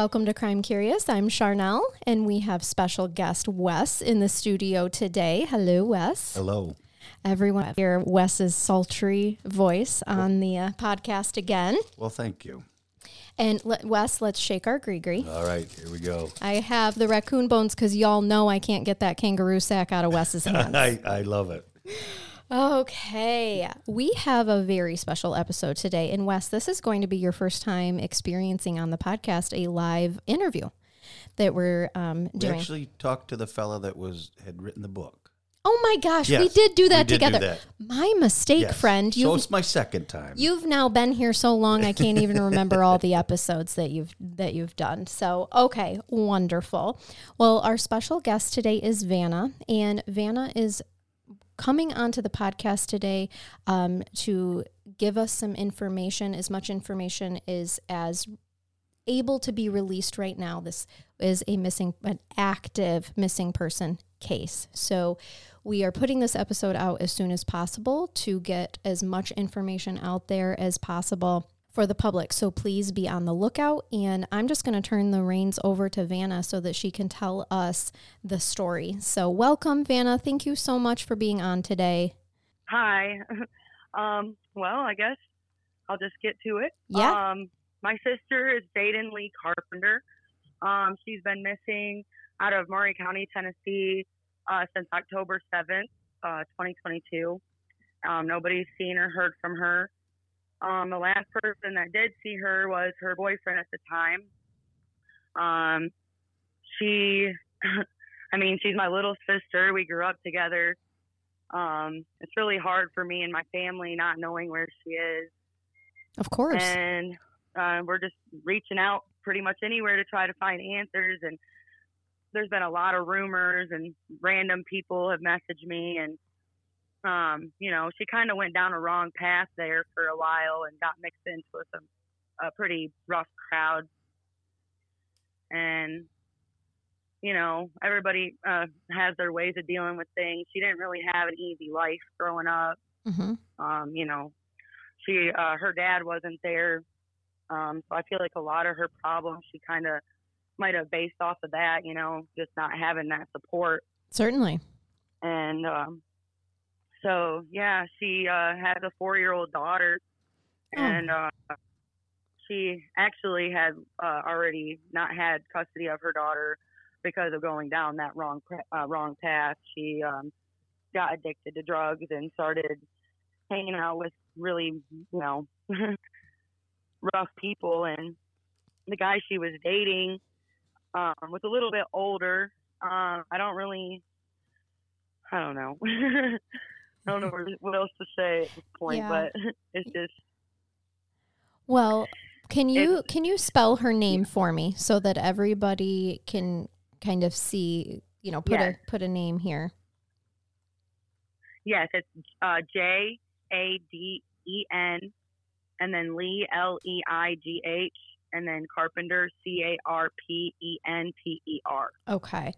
Welcome to Crime Curious. I'm Charnell, and we have special guest Wes in the studio today. Hello, Wes. Hello. Everyone hear Wes's sultry voice on the uh, podcast again. Well, thank you. And let, Wes, let's shake our gree All right, here we go. I have the raccoon bones because y'all know I can't get that kangaroo sack out of Wes's hands. I, I love it. Okay, we have a very special episode today. And Wes, this is going to be your first time experiencing on the podcast a live interview that we're um, We actually talked to the fella that was had written the book. oh my gosh, we did do that did do together. that. My mistake, Yes. friend. So You've it's my second time. You've now been here so long I can't even remember all the episodes that you've that you've done. So, okay, wonderful. Well, our special guest today is Vannah, and Vannah is coming onto the podcast today um, to give us some information, as much information is as able to be released right now. This is a missing, an active missing person case. So we are putting this episode out as soon as possible to get as much information out there as possible for the public. So please be on the lookout. And I'm just going to turn the reins over to Vannah so that she can tell us the story. So welcome, Vannah. Thank you so much for being on today. Hi. Um, well, I guess I'll just get to it. Yeah. Um, my sister is Jaden Leigh Carpenter. Um, she's been missing out of Maury County, Tennessee, uh, since October 7th, uh, 2022. Um, nobody's seen or heard from her. Um, the last person that did see her was her boyfriend at the time. Um, she, I mean, she's my little sister. We grew up together. Um, it's really hard for me and my family not knowing where she is. Of course. And uh, we're just reaching out pretty much anywhere to try to find answers. And there's been a lot of rumors, and random people have messaged me. And, um, you know, she kind of went down a wrong path there for a while and got mixed into some a pretty rough crowd. And you know, everybody uh, has their ways of dealing with things. She didn't really have an easy life growing up. hmm Um, you know, she uh, her dad wasn't there, um, so I feel like a lot of her problems she kind of might have based off of that. You know, just not having that support. Certainly. And um, so yeah, she uh, has a four year old daughter, Oh. and uh, she actually had uh, already not had custody of her daughter because of going down that wrong uh, wrong path. She um, got addicted to drugs and started hanging out with really you know rough people, and the guy she was dating um, was a little bit older. Um, I don't really, I don't know. I don't know what- else to say at this point, Yeah. but it's just Well, can you can you spell her name for me so that everybody can kind of see, you know, put Yes. a put a name here. yes, it's uh, J A D E N, and then Leigh L E I G H, and then Carpenter C A R P E N T E R, Okay.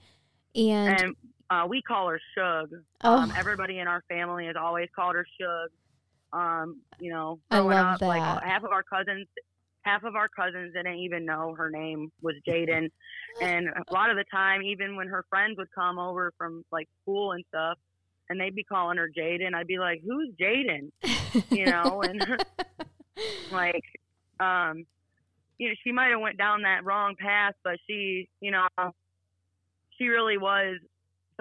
And, and uh, we call her Shug. oh, Um, everybody in our family has always called her Shug. Um, you know, I growing love up, like that. half of our cousins, half of our cousins didn't even know her name was Jaden, and a lot of the time, even when her friends would come over from like school and stuff, and they'd be calling her Jaden, I'd be like, "Who's Jaden?" You know, and like, um, you know, she might have went down that wrong path, but she, you know, she really was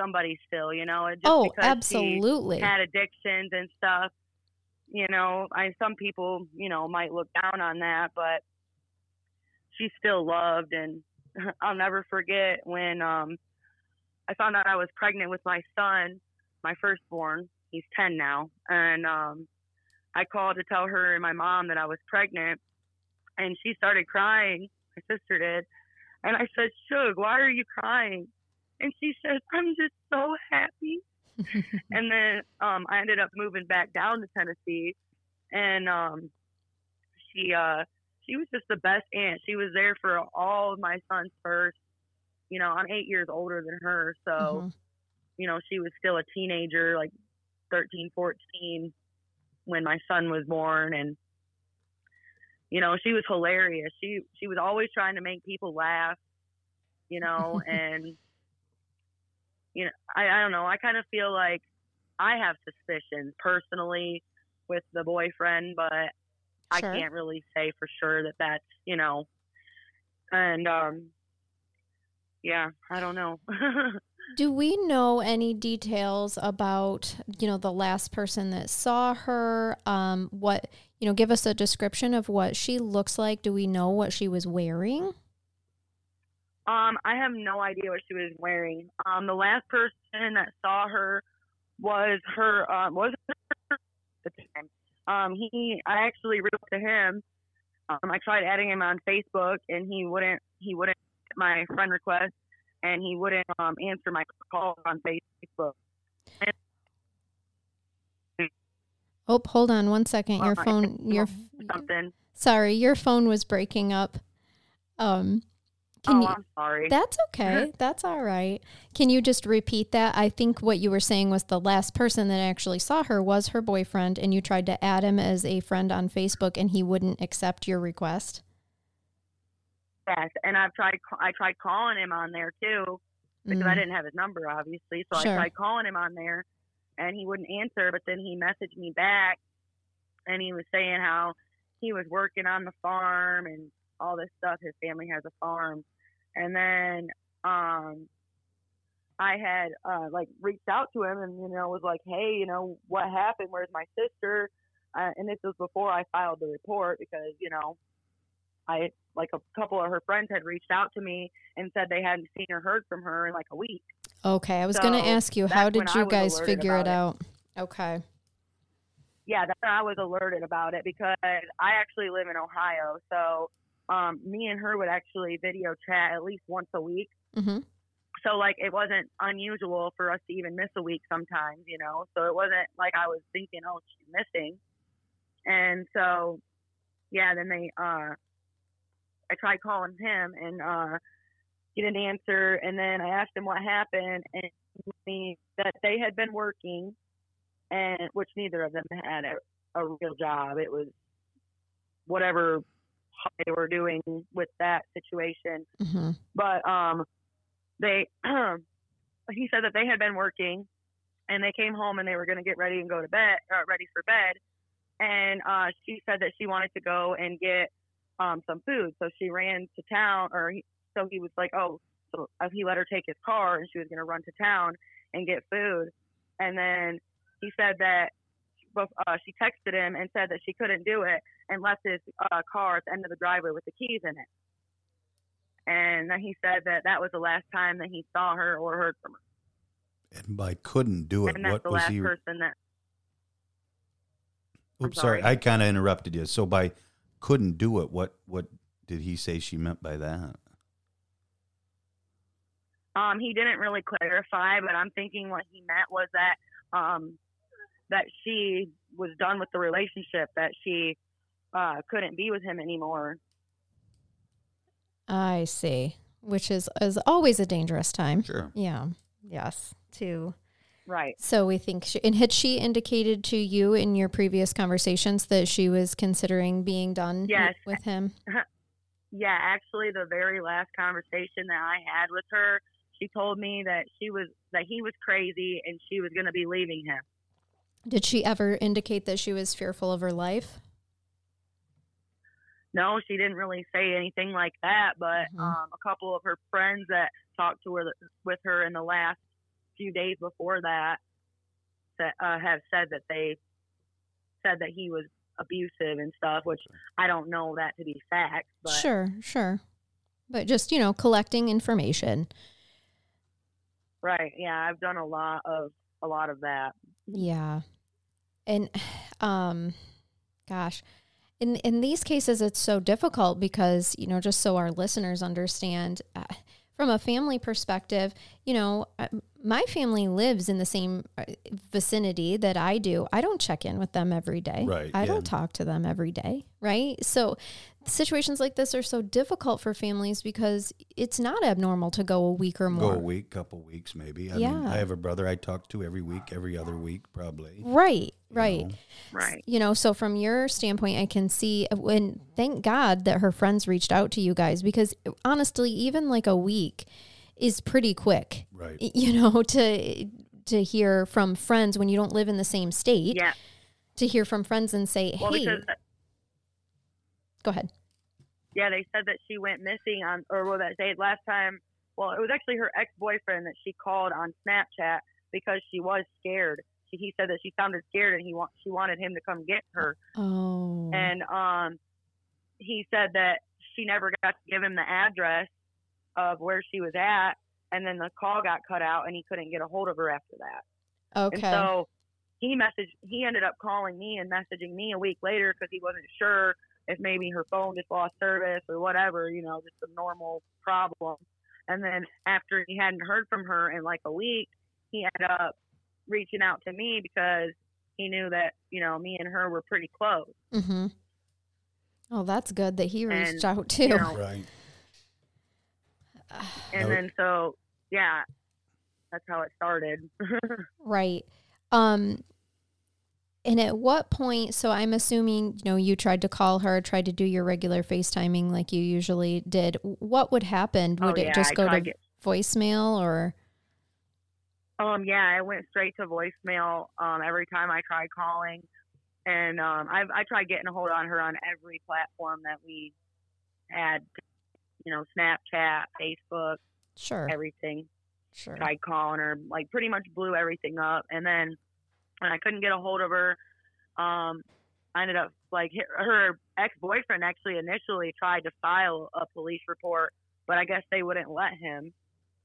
somebody still. You know, just oh, absolutely. had addictions and stuff, you know, I some people, you know, might look down on that, but she's still loved and I'll never forget when um I found out I was pregnant with my son, my firstborn. He's 10 now. And um I called to tell her and my mom that I was pregnant and she started crying. My sister did. And I said, "Shug, why are you crying?" And she says, "I'm just so happy." and then um I ended up moving back down to Tennessee and um she uh she was just the best aunt. She was there for all of my son's first. You know, I'm eight years older than her, so Mhm. you know, she was still a teenager, like 13, 14 when my son was born and you know, she was hilarious. She she was always trying to make people laugh, you know, and you know, I, I don't know, I kind of feel like I have suspicions personally with the boyfriend, but I can't really say for sure that that's, you know, and um yeah, I don't know. Do we know any details about, you know, the last person that saw her? Um, what, you know, give us a description of what she looks like. Do we know what she was wearing? Um, I have no idea what she was wearing. Um, the last person that saw her was her um was her at the time. Um, he I actually reached to him. Um, I tried adding him on Facebook and he wouldn't he wouldn't get my friend request and he wouldn't um answer my call on Facebook. Oh, hold on one second. Your Uh, phone, your, Something. sorry, your phone was breaking up. Um, can oh, you, I'm sorry. That's okay. That's all right. Can you just repeat that? I think what you were saying was the last person that actually saw her was her boyfriend, and you tried to add him as a friend on Facebook, and he wouldn't accept your request. yes, and I've tried I tried calling him on there too. because I Mm. didn't have his number, obviously. So Sure. I tried calling him on there, and he wouldn't answer. But then he messaged me back, and he was saying how he was working on the farm and all this stuff. His family has a farm, and then um, I had uh, like reached out to him and you know was like, hey, you know what happened? Where's my sister? Uh, and this was before I filed the report because you know I like a couple of her friends had reached out to me and said they hadn't seen or heard from her in like a week. Okay, I was going to ask you, how did you guys figure it out? Okay. Yeah, that's when I was alerted about it because I actually live in Ohio. So um, me and her would actually video chat at least once a week. hmm So like it wasn't unusual for us to even miss a week sometimes, you know. So it wasn't like I was thinking, oh, she's missing. And so, yeah, then they, uh, I tried calling him and uh, he didn't answer. And then I asked him what happened, and he told me that they had been working, and which neither of them had a, a real job. It was whatever they were doing with that situation. Hmm but um they he said that they had been working and they came home and they were going to get ready and go to bed uh, ready for bed. And uh she said that she wanted to go and get um some food. So she ran to town or he, so he was like oh so uh, he let her take his car and she was going to run to town and get food. And then he said that uh, she texted him and said that she couldn't do it and left his uh, car at the end of the driveway with the keys in it and he said that that was the last time that he saw her or heard from her. And by couldn't do it, and that's what the was last he? person that. Oops, sorry, sorry. I kind of interrupted you. So by couldn't do it, what what did he say she meant by that? Um, he didn't really clarify, but I'm thinking what he meant was that um, that she was done with the relationship, that she uh, couldn't be with him anymore. I see. Which is is always a dangerous time. Sure. Yeah. Yes. To Right. so we think she, and had she indicated to you in your previous conversations that she was considering being done w- Yes. with him? Yeah, actually, the very last conversation that I had with her, she told me that she was that he was crazy and she was going to be leaving him. Did she ever indicate that she was fearful of her life? No, she didn't really say anything like that, but Mhm. um, a couple of her friends that talked to her with her in the last few days before that, that uh, have said that they said that he was abusive and stuff, which I don't know that to be fact. But Sure, sure. But just, you know, collecting information. right, yeah, I've done a lot of a lot of that. Yeah. And um gosh, in in these cases it's so difficult because, you know, just so our listeners understand uh, from a family perspective, you know, uh, my family lives in the same uh, vicinity that I do. I don't check in with them every day. Right, I yeah. don't talk to them every day, right? So situations like this are so difficult for families because it's not abnormal to go a week or more. Go a week, couple weeks, maybe. I Yeah. mean, I have a brother I talk to every week, every other week, probably. Right, you right. know. Right. you know so from your standpoint i can see when thank god that her friends reached out to you guys because honestly even like a week is pretty quick Right. you know to to hear from friends when you don't live in the same state Yeah. to hear from friends and say Well, hey because go ahead yeah, they said that she went missing on, or well, that they last time. Well, it was actually her ex boyfriend that she called on Snapchat because she was scared. She, he said that she sounded scared and he want she wanted him to come get her. oh And um, he said that she never got to give him the address of where she was at, and then the call got cut out and he couldn't get a hold of her after that. okay And so he messaged, he ended up calling me and messaging me a week later because he wasn't sure if maybe her phone just lost service or whatever, you know, just a normal problem. And then after he hadn't heard from her in like a week, he ended up reaching out to me because he knew that, you know, me and her were pretty close. mm-hmm oh that's good that he reached And, out too you know, Right. And Now- then so, yeah, that's how it started. Right. Um and at what point so I'm assuming, you know, you tried to call her, tried to do your regular FaceTiming like you usually did. What would happen? Oh, Would it just I go to get- voicemail or Um, yeah, I went straight to voicemail um, every time I tried calling, and um, I've I tried getting a hold on her on every platform that we had, you know, Snapchat, Facebook, sure. everything. Sure. Tried calling her, like pretty much blew everything up, and then when I couldn't get a hold of her, um, I ended up like her- her ex boyfriend actually initially tried to file a police report, but I guess they wouldn't let him.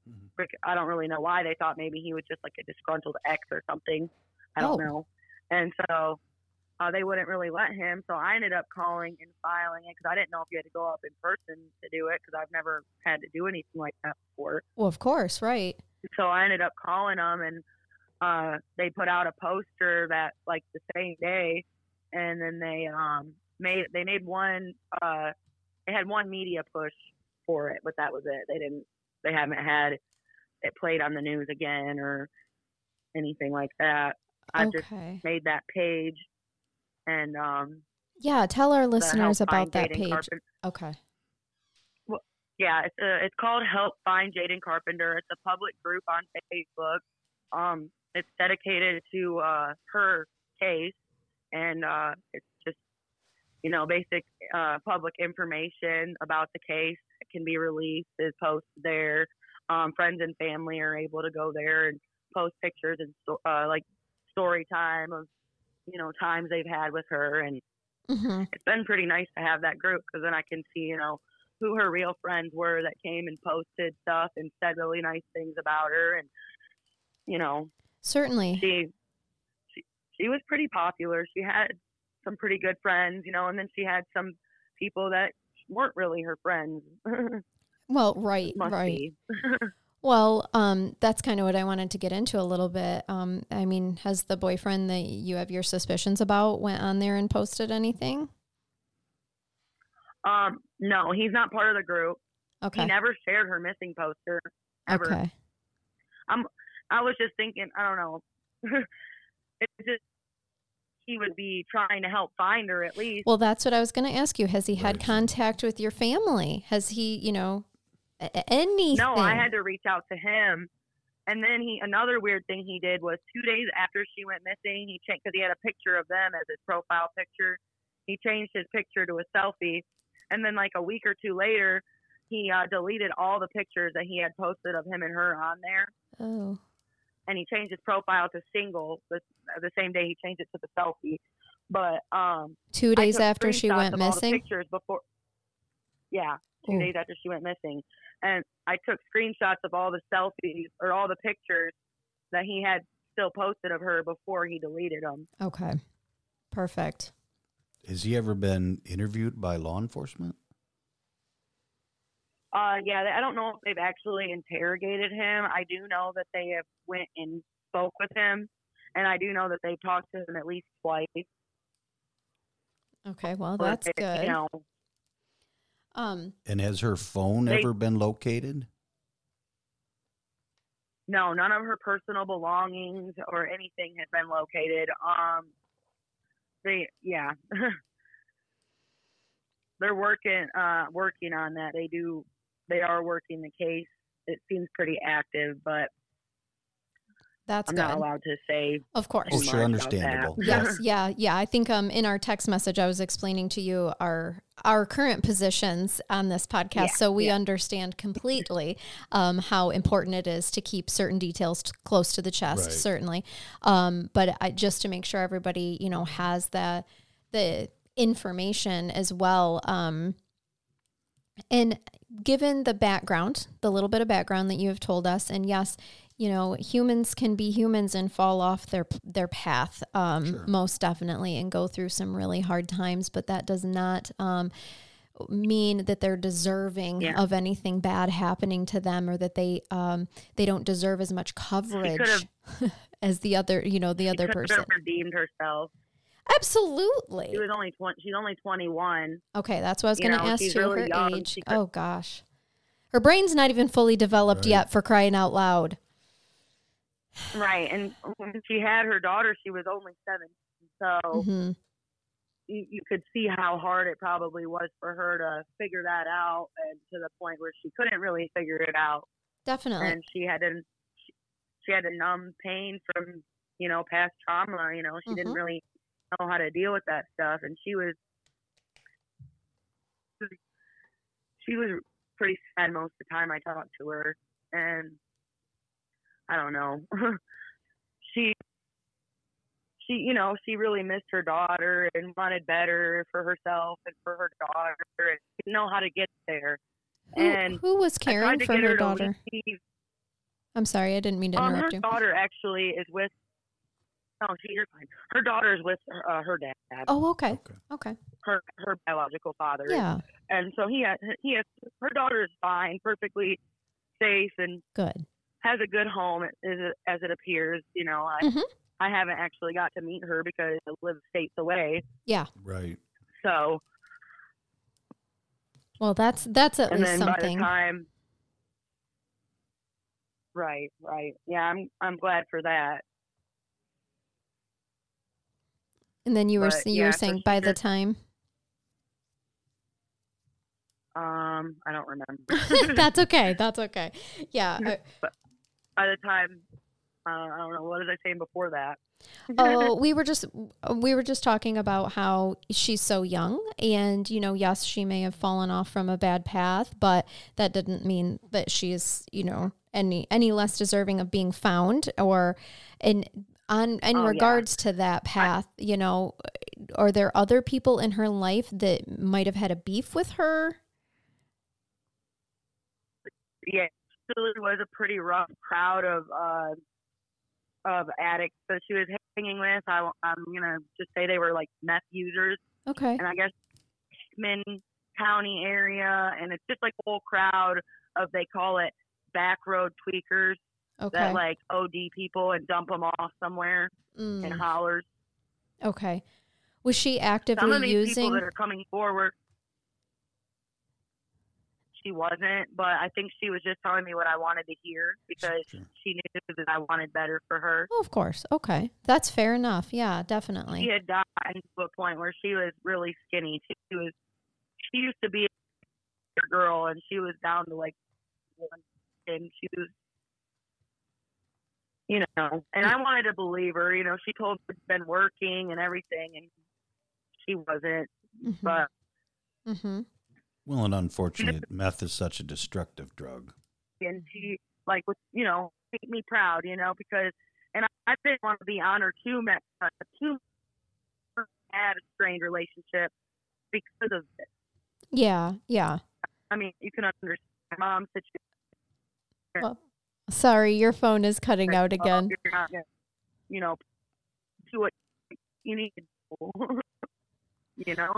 Mhm. I don't really know why they thought maybe he was just like a disgruntled ex or something. I don't Oh. know. And so uh, they wouldn't really let him. So I ended up calling and filing it because I didn't know if you had to go up in person to do it because I've never had to do anything like that before. Well, of course, right. So I ended up calling them and uh, they put out a poster that like the same day, and then they um, made they made one. Uh, they had one media push for it, but that was it. They didn't. They haven't had it played on the news again or anything like that. I just made that page, and um, Yeah, tell our listeners about that Jaden page. Carpenter- Okay. yeah, it's uh it's called Help Find Jaden Carpenter. It's a public group on Facebook. Um, it's dedicated to uh, her case, and uh, it's just you know basic uh, public information about the case that can be released is posted there. Um, friends and family are able to go there and post pictures and uh, like story time of you know times they've had with her, and hmm it's been pretty nice to have that group because then I can see, you know, who her real friends were that came and posted stuff and said really nice things about her, and you know, Certainly. she she she was pretty popular. She had some pretty good friends, you know, and then she had some people that weren't really her friends. Well, right, Must right. be. Well, um, that's kind of what I wanted to get into a little bit. Um, I mean, has the boyfriend that you have your suspicions about went on there and posted anything? um, no, he's not part of the group. Okay. He never shared her missing poster ever. Okay. I was just thinking, I don't know. it's just he would be trying to help find her at least. Well, that's what I was going to ask you. Has he had Right. contact with your family? Has he, you know, a- a- anything? No, I had to reach out to him. And then he, another weird thing he did was two days after she went missing, he changed because he had a picture of them as his profile picture. He changed his picture to a selfie, and then like a week or two later, he uh, deleted all the pictures that he had posted of him and her on there, Oh. and he changed his profile to single. The, the same day he changed it to the selfie. But um, Two days after she went of all the missing. pictures before. Yeah, two Ooh. days after she went missing, and I took screenshots of all the selfies or all the pictures that he had still posted of her before he deleted them. Okay. Perfect. Has he ever been interviewed by law enforcement? Uh, yeah, I don't know if they've actually interrogated him. I do know that they have went and spoke with him, and I do know that they talked to him at least twice. Okay. Well, that's they- good. You know, Um, And has her phone They- ever been located? no, none of her personal belongings or anything has been located. Um, they, yeah, they're working, uh, working on that. They do, they are working the case. It seems pretty active, but that's I'm good. not allowed to say. Of course. Oh, sure, much about that. understandable. yes yeah yeah i think um in our text message i was explaining to you our our current positions on this podcast Yeah, so we yeah. understand completely um how important it is to keep certain details t- close to the chest Right. certainly um but I, just to make sure everybody you know has the the information as well um and given the background, the little bit of background that you have told us, and yes, you know, humans can be humans and fall off their their path, um, Sure. most definitely, and go through some really hard times. But that does not um, mean that they're deserving Yeah. of anything bad happening to them, or that they um, they don't deserve as much coverage as the other, you know, the She other person. redeemed herself. Absolutely. She was only 20, she's only 21. Okay, that's what I was going to ask you. really her young. age. Could- oh gosh, her brain's not even fully developed Right. yet. For crying out loud. Right. And when she had her daughter, she was only seven. So hmm you, you could see how hard it probably was for her to figure that out and to the point where she couldn't really figure it out. Definitely. And she had to, she, she had to numb pain from, you know, past trauma. You know, she didn't Mhm. really know how to deal with that stuff. And she was, she was pretty sad most of the time I talked to her. And I don't know. she she you know, she really missed her daughter and wanted better for herself and for her daughter and didn't know how to get there. who, and who was caring for her her daughter? I'm sorry, I didn't mean to Um, her interrupt you. Her daughter actually is with Oh, she, you're fine. Her daughter is with uh, her dad, Oh, okay, Okay. okay, her her biological father. yeah, And so he has, he has her daughter is fine, perfectly safe, and good. Has a good home as it, as it appears. You know, I Mhm. I haven't actually got to meet her because I live states away. Yeah. Right. So Well, that's that's at and least then by the something. time, right, right, yeah, I'm I'm glad for that. And then you were but, you yeah, were saying she by the just- time. Um, I don't remember. that's okay. That's okay. Yeah. I- by the time, uh, I don't know what was I saying before that. oh, we were just we were just talking about how she's so young, and you know, yes, she may have fallen off from a bad path, but that didn't mean that she's you know any any less deserving of being found or in on in Oh, yeah. regards to that path. you know, are there other people in her life that might have had a beef with her? yeah, it really was a pretty rough crowd of uh, of addicts that she was hanging with. I, I'm gonna just say they were like meth users, Okay. and I guess Hickman County area, and it's just like a whole crowd of they call it back road tweakers Okay. that like OD people and dump them off somewhere in Mm, hollers. okay. Was she actively Some of these people that are coming forward. She wasn't, but I think she was just telling me what I wanted to hear because Sure. she knew that I wanted better for her. Oh, of course. Okay. That's fair enough. Yeah, definitely. She had gotten to a point where she was really skinny. She was, she used to be a girl, and she was down to like one, and she was, you know. And I wanted to believe her. You know, she told me she'd been working and everything, and she wasn't. Mhm. But Mhm. Well, and unfortunate, meth is such a destructive drug. and she like was you know make me proud you know because and I, I didn't want to be on her too much uh, too had a strained relationship because of it. Yeah, yeah. I mean, you can understand my mom's situation. Well, sorry, your phone is cutting out Well, again. You're not gonna, you know, do what you need to do. you know,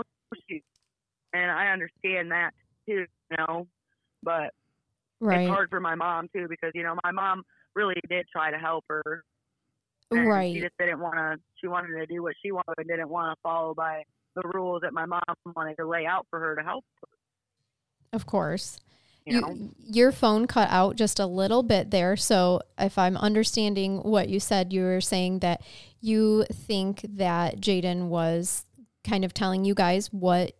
She- and I understand that too. You know, but Right, it's hard for my mom too because you know my mom really did try to help her. and She just didn't want to. She wanted to do what she wanted and didn't want to follow by the rules that my mom wanted to lay out for her to help. her, Of course. You, know, You, your phone cut out just a little bit there. So, if I'm understanding what you said, you were saying that you think that Jaden was kind of telling you guys what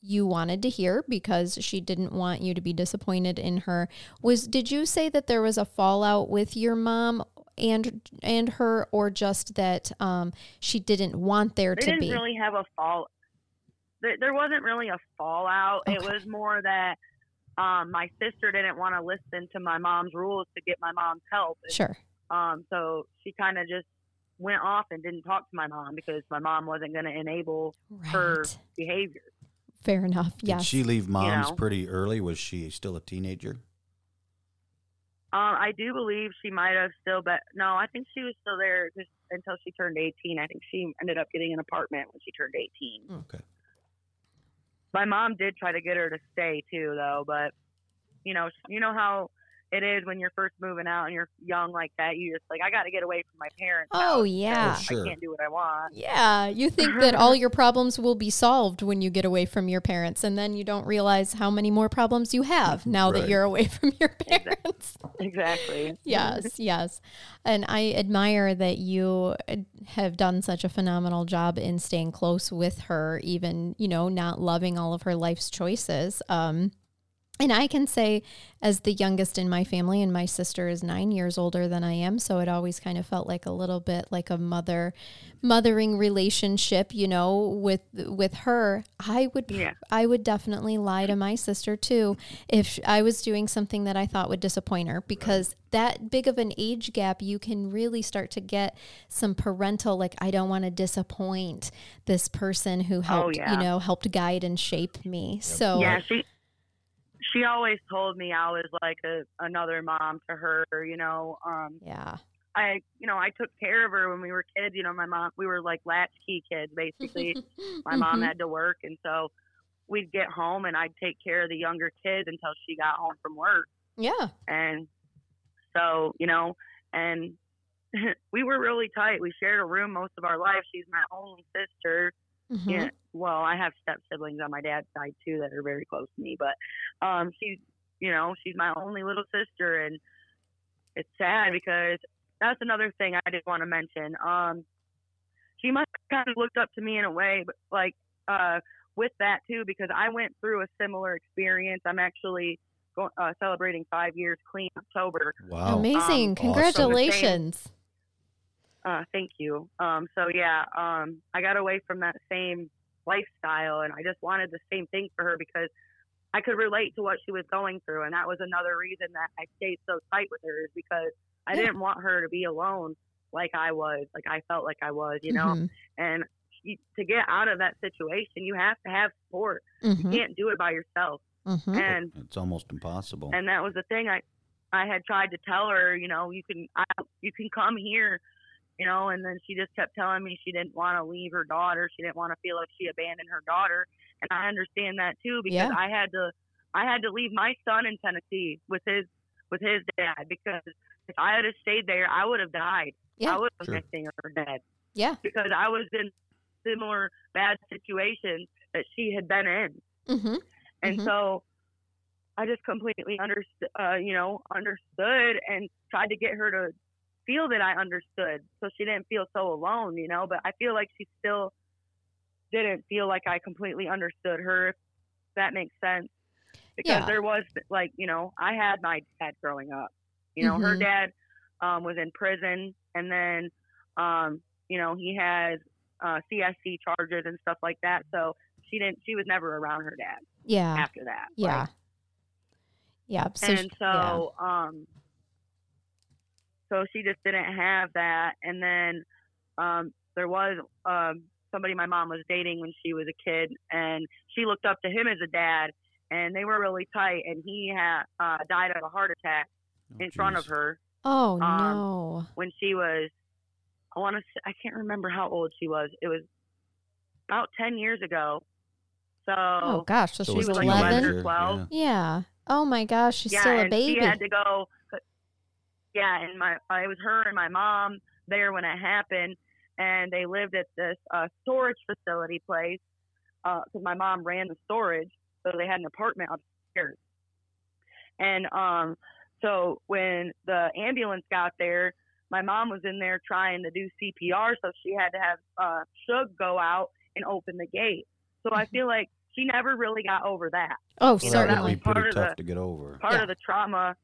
you wanted to hear because she didn't want you to be disappointed in her. Was did you say that there was a fallout with your mom and and her or just that um she didn't want there they to didn't be? really have a fall. There, there wasn't really a fallout. It was more that um, my sister didn't want to listen to my mom's rules to get my mom's help. And, Sure. Um, so she kind of just went off and didn't talk to my mom because my mom wasn't going to enable her behavior. Fair enough. Yeah. Did she leave mom's know? pretty early? Was she still a teenager? Um, I do believe she might have still, but no, I think she was still there just until she turned 18. I think she ended up getting an apartment when she turned 18. Okay. My mom did try to get her to stay too, though. But you know, you know how it is when you're first moving out and you're young like that. You just like, I got to get away from my parents. Oh, house yeah. because Sure. I can't do what I want. Yeah, you think that all your problems will be solved when you get away from your parents, and then you don't realize how many more problems you have now that you're away from your parents. Exactly. yes, yes. And I admire that you uh, have done such a phenomenal job in staying close with her, even, you know, not loving all of her life's choices. Um, and I can say, as the youngest in my family, and my sister is nine years older than I am, so it always kind of felt like a little bit like a mother, mothering relationship, you know, with with her. I would, Yeah. I would definitely lie to my sister too if I was doing something that I thought would disappoint her, because that big of an age gap, you can really start to get some parental, like I don't want to disappoint this person who oh, helped, yeah. you know, helped guide and shape me. So Yeah, she she always told me I was like a, another mom to her. You know, um, yeah. I you know I took care of her when we were kids. You know, my mom we were like latchkey kids basically. my mom Mhm. had to work, and so we'd get home and I'd take care of the younger kids until she got home from work. Yeah. And so, you know, and we were really tight. We shared a room most of our life. She's my only sister. Mhm. Yeah. Well, I have step siblings on my dad's side too that are very close to me, but um she's you know, she's my only little sister and it's sad because that's another thing I did want to mention. Um she must have kind of looked up to me in a way, but like uh with that too because I went through a similar experience. I'm actually go, uh, celebrating 5 years clean October. Wow. Amazing. Um, Congratulations. Uh, thank you. Um, so yeah, um, I got away from that same lifestyle, and I just wanted the same thing for her because I could relate to what she was going through, and that was another reason that I stayed so tight with her is because I Yeah. didn't want her to be alone like I was, like I felt like I was, you know. Mhm. And you, to get out of that situation, you have to have support. You Mhm. can't do it by yourself, Mhm. and It's almost impossible. and that was the thing I I had tried to tell her, you know, you can I, you can come here, you know, and then she just kept telling me she didn't want to leave her daughter, she didn't want to feel like she abandoned her daughter, and I understand that too because Yeah. I had to I had to leave my son in Tennessee with his with his dad because if I had stayed there, I would have died. Yeah. I would have Sure. missing her dead Yeah. because I was in similar bad situations that she had been in. Mhm. And Mhm. so I just completely understood, uh, you know, understood and tried to get her to feel that I understood so she didn't feel so alone, you know, but I feel like she still didn't feel like I completely understood her, if that makes sense. Because Yeah. there was, like, you know, I had my dad growing up. You know, her Mhm. dad um, was in prison and then, um, you know, he has uh, CSC charges and stuff like that. So she didn't, she was never around her dad Yeah. after that. Yeah. Like, Yeah. So and sh- yeah. so um so she just didn't have that and then um there was um somebody my mom was dating when she was a kid, and she looked up to him as a dad, and they were really tight. And he had uh, died of a heart attack Oh, in front of her Oh Um, no. when she was. I want to. I can't remember how old she was. It was about ten years ago. So Oh gosh, so, So she was was like 11. 11 or 12. yeah. Yeah. Oh my gosh, she's yeah, still a and baby. she had to go. Yeah, and my uh, it was her and my mom there when it happened, and they lived at this uh, storage facility place because my mom ran the storage, so they had an apartment upstairs. And um, so when the ambulance got there, my mom was in there trying to do CPR, so she had to have uh, Shug go out and open the gate. So I feel like she never really got over that oh, you Well, know, that that would certainly. part pretty of the- tough to get over. part Yeah. of the trauma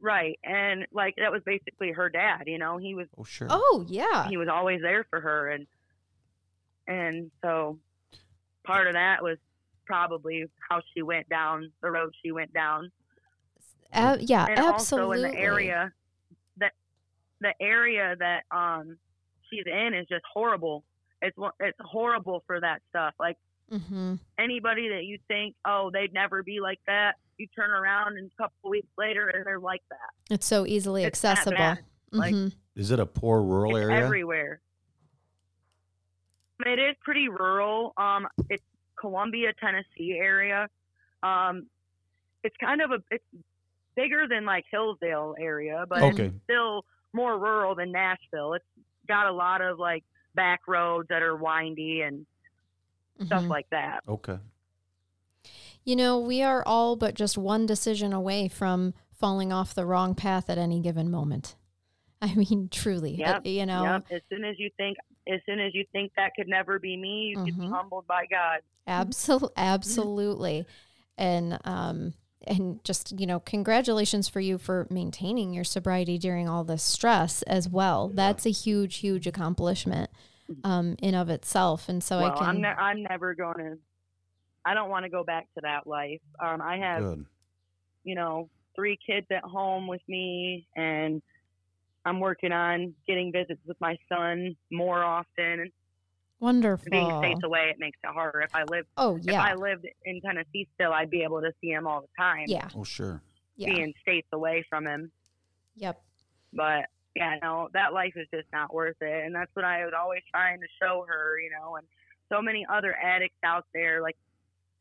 right and like that was basically her dad you know he was Oh sure. Oh yeah. he was always there for her and and so part of that was probably how she went down the road she went down A- yeah, and absolutely. also in the area that the area that um she's in is just horrible it's one- it's horrible for that stuff like hmm anybody that you think oh they'd never be like that you turn around and a couple weeks later and they're like that It's so easily It's that accessible. bad. like-. Is it a poor rural it's area? everywhere. It is pretty rural. Um, it's Columbia, Tennessee area. Um, it's kind of a it's bigger than like Hillsdale area, but Okay. it's still more rural than Nashville. It's got a lot of like back roads that are windy and stuff Mhm. like that. Okay. You know, we are all but just one decision away from falling off the wrong path at any given moment. I mean, truly, Yep, you know, Yep. As soon as you think, as soon as you think that could never be me, you get Mhm. humbled by God. Absol- absolutely. And um and just, you know, congratulations for you for maintaining your sobriety during all this stress as well. That's a huge huge accomplishment um in of itself. And so well, I can I'm, ne- I'm never going to. I don't want to go back to that life. Um, I have, Good. you know, three kids at home with me, and I'm working on getting visits with my son more often. wonderful. Being states away, it makes it harder. If I lived, Oh yeah, if. I lived in Tennessee still, I'd be able to see him all the time. yeah. Oh sure. Yeah. Being states away from him, Yep. but yeah, no, that life is just not worth it. And that's what I was always trying to show her, you know, and so many other addicts out there, like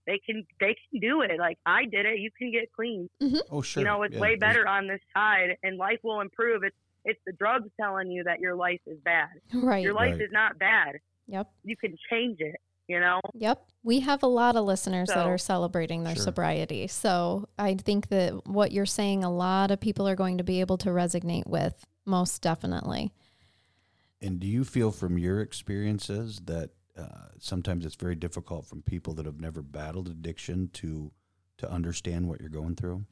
they can, they can do it. Like I did it. You can get clean. Mm-hmm. Oh sure. You know, it's Yeah, way there's- better on this side and life will improve. It's, it's the drugs telling you that your life is bad. Right. Your life Right. is not bad. Yep. You can change it, you know? Yep. We have a lot of listeners that are celebrating their Sure. sobriety. So I think that what you're saying, a lot of people are going to be able to resonate with, most definitely. And do you feel from your experiences that uh, sometimes it's very difficult from people that have never battled addiction to to understand what you're going through?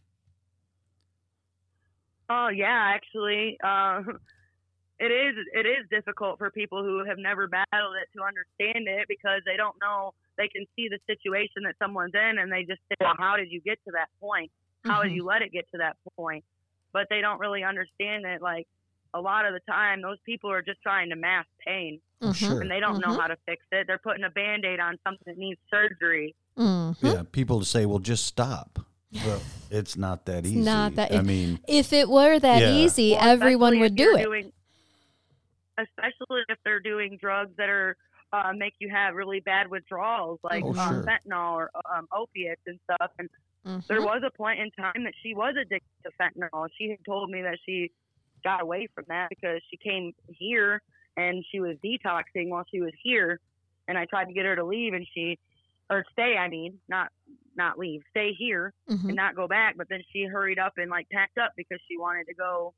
Oh yeah, actually, uh, it is. It is difficult for people who have never battled it to understand it because they don't know. They can see the situation that someone's in, and they just say, "Well, how did you get to that point? How did Mhm. you let it get to that point?" But they don't really understand it. Like a lot of the time, those people are just trying to mask pain, Mhm. and they don't know Mhm. how to fix it. They're putting a band-aid on something that needs surgery. Mhm. Yeah, people say, "Well, just stop." Well, it's not that It's easy. not that- I mean, If it were that Yeah. easy, Well, everyone would do it. Doing, especially if they're doing drugs that are uh, make you have really bad withdrawals, like Oh, um, sure. fentanyl or um, opiates and stuff. And there Mhm. was a point in time that she was addicted to fentanyl. She had told me that she got away from that because she came here and she was detoxing while she was here. And I tried to get her to leave, and she or stay. I mean, not not leave, stay here Mhm. and not go back. But then she hurried up and like packed up because she wanted to go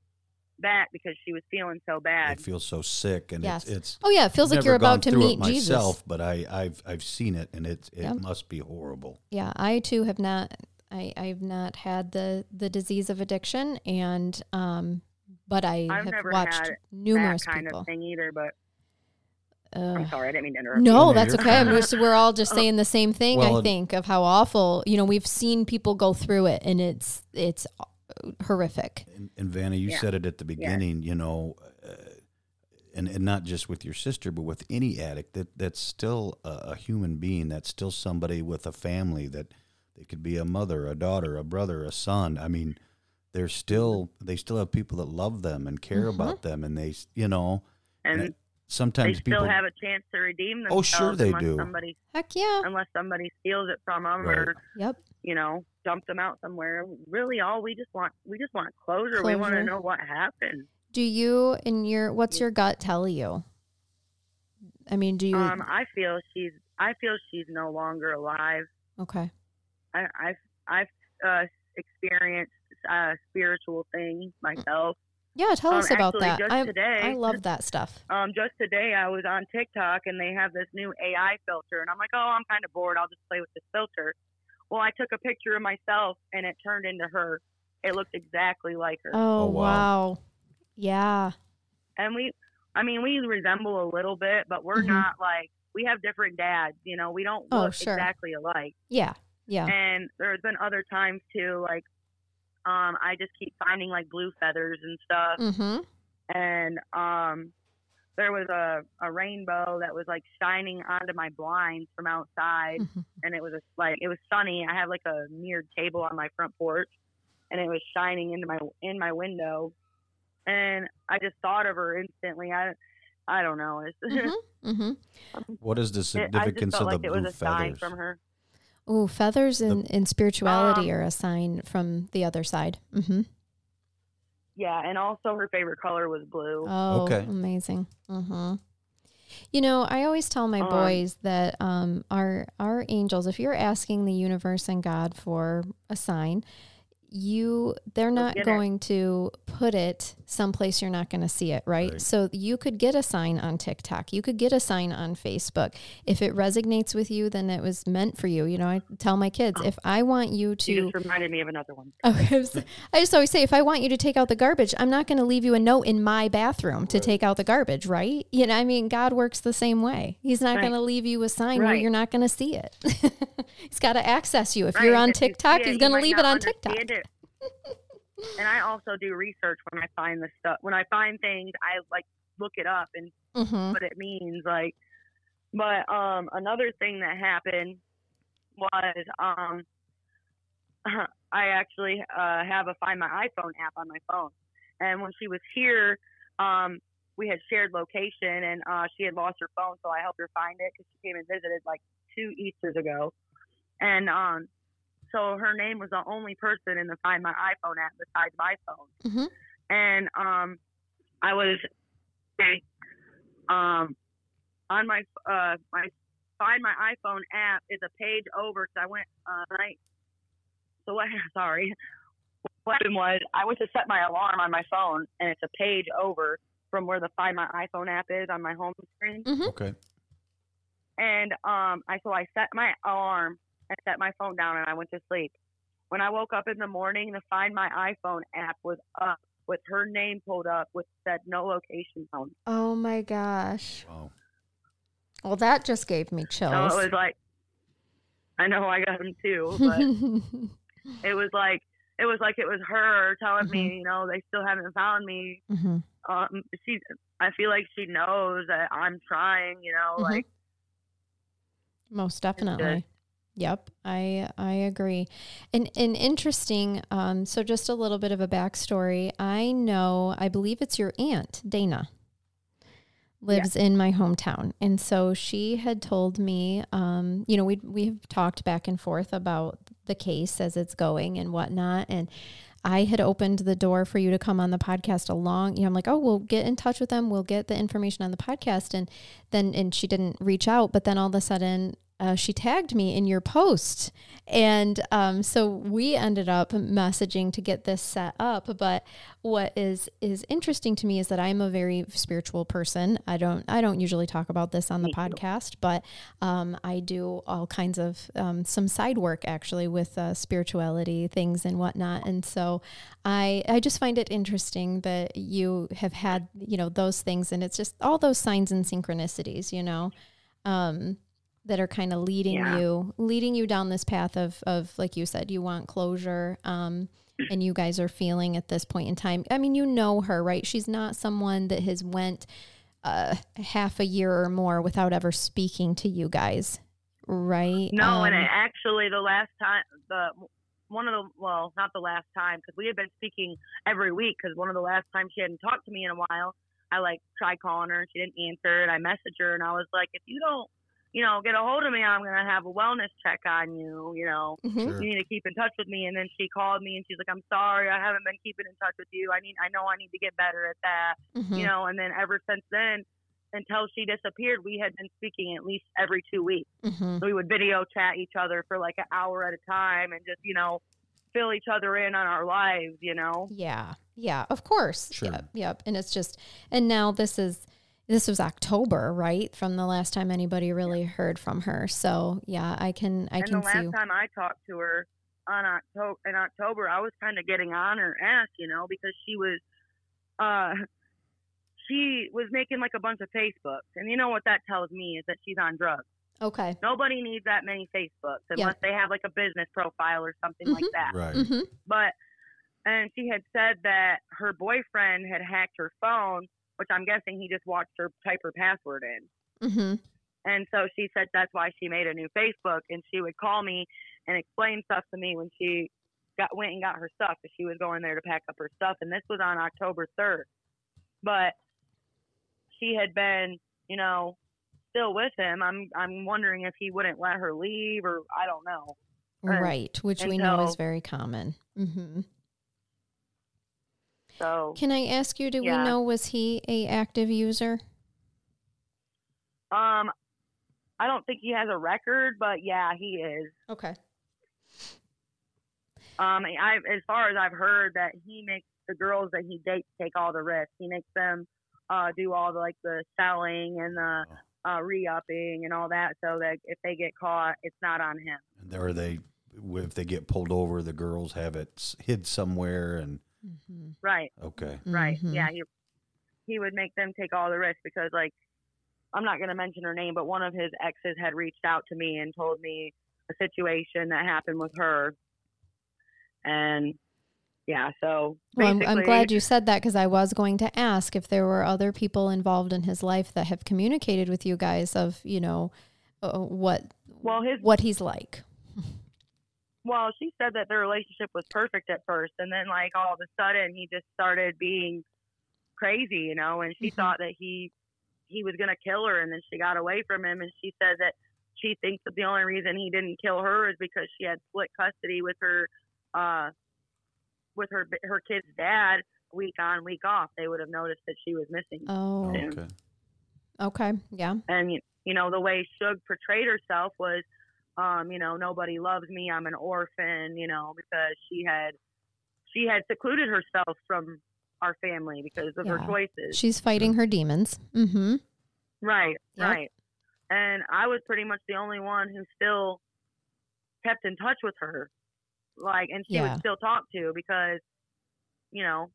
back because she was feeling so I bad. feel so sick, and Yes. it's it's. Oh yeah, it feels like you're about to through it meet Jesus. myself, but I, I've I've seen it, and it it Yep. must be horrible. Yeah, I too have not. I I've not had the the disease of addiction, and um, but I I've have never watched had numerous that kind people. of thing either. But Ugh. I'm sorry, I didn't mean to interrupt. No, No, that's okay. I'm just, we're all just saying the same thing. Well, I think of how awful. You know, we've seen people go through it, and it's it's horrific. And, and Vannah, you Yeah. said it at the beginning. You know, uh, and, and not just with your sister, but with any addict that that's still a, a human being. That's still somebody with a family that they could be a mother, a daughter, a brother, a son. I mean, they're still they still have people that love them and care Mhm. about them, and they you know and and they sometimes still people have a chance to redeem themselves. Oh, sure they do. Somebody, Heck yeah. unless somebody steals it from them Right. or Yep. you know dumps them out somewhere. Really, all we just want we just want closure. We want to know what happened. Do you in your what's your gut tell you? I mean, do you Um, I feel she's I feel she's no longer alive. Okay. I, I've I've uh, experienced uh, spiritual thing myself. Yeah, tell Um, us about actually, that. just I today- I love that stuff. Um, just today I was on TikTok and they have this new AI filter, and I'm like, oh, I'm kind of bored. I'll just play with this filter. Well, I took a picture of myself and it turned into her. It looked exactly like her. Oh, Oh, wow. wow. Yeah. and we i mean we resemble a little bit but we're Mhm. not like we have different dads you know we don't Oh, look sure. exactly alike Yeah. Yeah. and there's been other times too like um i just keep finding like blue feathers and stuff Mhm. and um there was a, a rainbow that was like shining onto my blinds from outside Mhm. and it was a, like it was sunny i have like a mirrored table on my front porch and it was shining into my in my window and i just thought of her instantly i i don't know it's Mhm. Mhm. what is the it, I just significance felt of like the it was blue a sign feathers? from her Oh, feathers in, in spirituality Um, are a sign from the other side. Mm-hmm. yeah and also her favorite color was blue Oh, Okay. amazing. Mm-hmm. You know, I always tell my Um, boys that um, our our angels, if you're asking the universe and God for a sign, you they're not get it. going to put it someplace you're not going to see it, right? Right. So you could get a sign on TikTok, you could get a sign on Facebook. If it resonates with you, then it was meant for you. You know, I tell my kids, oh. if I want you to you just reminded me of another one Okay. I just always say, if I want you to take out the garbage, I'm not going to leave you a note in my bathroom to take out the garbage, right? You know, I mean, God works the same way. He's not Right. going to leave you a sign where you're not going to see it. he's got to access you. If you're on if you TikTok, it, he's going to leave it on TikTok. it. And I also do research when I find the stuff. When I find things, I like look it up and hmm what it means. Like, but um, another thing that happened was um, I actually uh, have a Find My iPhone app on my phone, and when she was here, um, we had shared location, and uh, she had lost her phone, so I helped her find it because she came and visited like two Easter's ago, and um, so her name was the only person in the Find My iPhone app besides my phone hmm and um, I was um on my uh my find my iPhone app is a page over because I went uh night. So what? Sorry, what happened was I went to set my alarm on my phone, and it's a page over from where the Find My iPhone app is on my home screen. Okay. And um, I so I set my alarm and set my phone down, and I went to sleep. When I woke up in the morning, the Find My iPhone app was up with her name pulled up, with said no location found. Oh my gosh. Wow. Well, that just gave me So chills. it was like, I know I got them too, but it was like it was like it was her telling me, you know, they still haven't found me. hmm Um, she, I feel like she knows that I'm trying, you know, Mhm. like Most good. definitely. Yep, I I agree. And and interesting. Um, so just a little bit of a backstory. I know. I believe it's your aunt Dana lives in my hometown, and so she had told me. Um, you know, we we've talked back and forth about the case as it's going and whatnot, and. I had opened the door for you to come on the podcast along. You know, I'm like, oh, we'll get in touch with them. We'll get the information on the podcast. And then, and she didn't reach out. But then all of a sudden, uh, she tagged me in your post. And um, so we ended up messaging to get this set up. But what is is interesting to me is that I'm a very spiritual person. I don't I don't usually talk about this on the Me too. podcast, but um, I do all kinds of um, some side work actually with uh, spirituality things and whatnot. And so I I just find it interesting that you have had you know those things, and it's just all those signs and synchronicities, you know. Um, that are kind of leading Yeah. you leading you down this path of of like you said you want closure um and you guys are feeling at this point in time i mean you know her right she's not someone that has went uh, half a year or more without ever speaking to you guys, right? No, and Um, it actually the last time the one of the well, not the last time because we had been speaking every week because one of the last times she hadn't talked to me in a while. I like tried calling her and she didn't answer, and I messaged her and I was like, if you don't, you know, get a hold of me, I'm gonna have a wellness check on you. You know, mhm. Sure. you need to keep in touch with me. And then she called me and she's like, I'm sorry, I haven't been keeping in touch with you. I need, I know I need to get better at that. Mhm. You know, and then ever since then. Until she disappeared, we had been speaking at least every two weeks Mhm. we would video chat each other for like an hour at a time and just you know fill each other in on our lives you know Yeah. Yeah, of course. Sure. Yep. Yep. And it's just and now this is this was October, right? From the last time anybody really heard from her. So yeah, I can I and can the last time i talked to her on october in october i was kind of getting on her ass you know because she was uh she was making like a bunch of facebooks and you know what that tells me is that she's on drugs Okay. nobody needs that many facebooks unless they have like a business profile or something like that Right. Mhm. but and she had said that her boyfriend had hacked her phone, which I'm guessing he just watched her type her password in. Mhm. And so she said that's why she made a new Facebook, and she would call me and explain stuff to me when she got went and got her stuff, because she was going there to pack up her stuff, and this was on October 3rd. But she had been, you know, still with him. I'm I'm wondering if he wouldn't let her leave, or I don't know. Right. Which we know is very common. Mhm. So Can I ask you, do Yeah. we know was he a active user? Um, I don't think he has a record, but yeah, he is. Okay. Um, I as far as I've heard that he makes the girls that he dates take all the risks. He makes them uh do all the like the selling and the uh re-upping and all that, so that if they get caught, it's not on him. And there they, if they get pulled over, the girls have it hid somewhere. And Mm-hmm. Right, okay, right, yeah. He he would make them take all the risk because like I'm not going to mention her name, but one of his exes had reached out to me and told me a situation that happened with her, and yeah, so Well, I'm, I'm glad you said that because I was going to ask if there were other people involved in his life that have communicated with you guys of, you know, uh, what Well, his what he's like. Well, she said that their relationship was perfect at first, and then like all of a sudden he just started being crazy, you know. And she Mhm. thought that he he was gonna kill her, and then she got away from him. And she said that she thinks that the only reason he didn't kill her is because she had split custody with her uh with her her kid's dad week on week off. They would have noticed that she was missing. Oh, okay, okay. Yeah. and you- you know the way Shug portrayed herself was, um, you know, nobody loves me. I'm an orphan. You know, because she had she had secluded herself from our family because of Yeah. her choices. She's fighting her demons. Mm-hmm. right, Yep. right. And I was pretty much the only one who still kept in touch with her, like, and she Yeah. would still talk to because, you know,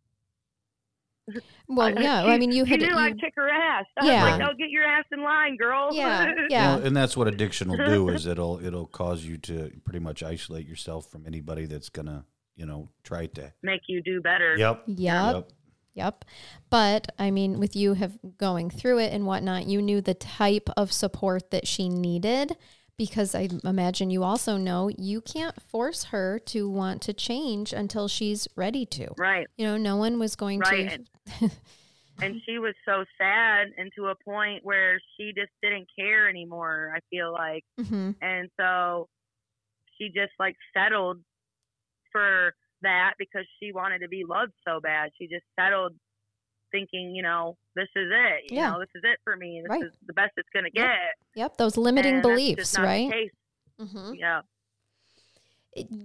Well, I- yeah. she- I mean, you she had knew you, I'd kick her ass. I Yeah. was like, "Oh, get your ass in line, girl." Yeah, yeah. Well, and that's what addiction will do is it'll it'll cause you to pretty much isolate yourself from anybody that's gonna you know try to. Make you do better. Yep. Yep. Yep. Yep. But I mean, with you have going through it and whatnot, you knew the type of support that she needed because I imagine you also know you can't force her to want to change until she's ready to. Right. You know, no one was going Right, to. and she was so sad and to a point where she just didn't care anymore i feel like Mhm. and so she just like settled for that because she wanted to be loved so bad she just settled thinking you know this is it you Yeah. know this is it for me this Right. is the best it's going to get Yep. Those limiting And beliefs, just not the right? case. hmm yeah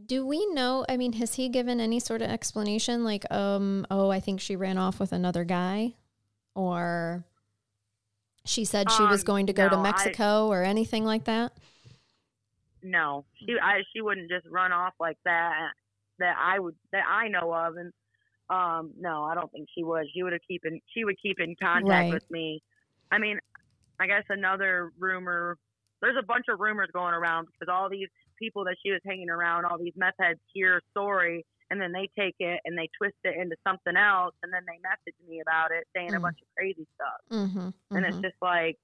Do we know? I mean, has he given any sort of explanation like, um, oh, I think she ran off with another guy? Or she said she was Um, going to go to no, I- Mexico or anything like that? no she I, she wouldn't just run off like that that i would that i know of and um no i don't think she would she would have keep in she would keep in contact Right. with me i mean i guess another rumor there's a bunch of rumors going around because all these people that she was hanging around all these meth heads hear a story and then they take it and they twist it into something else, and then they message me about it saying a Mm. bunch of crazy stuff. Mm-hmm. And it's just like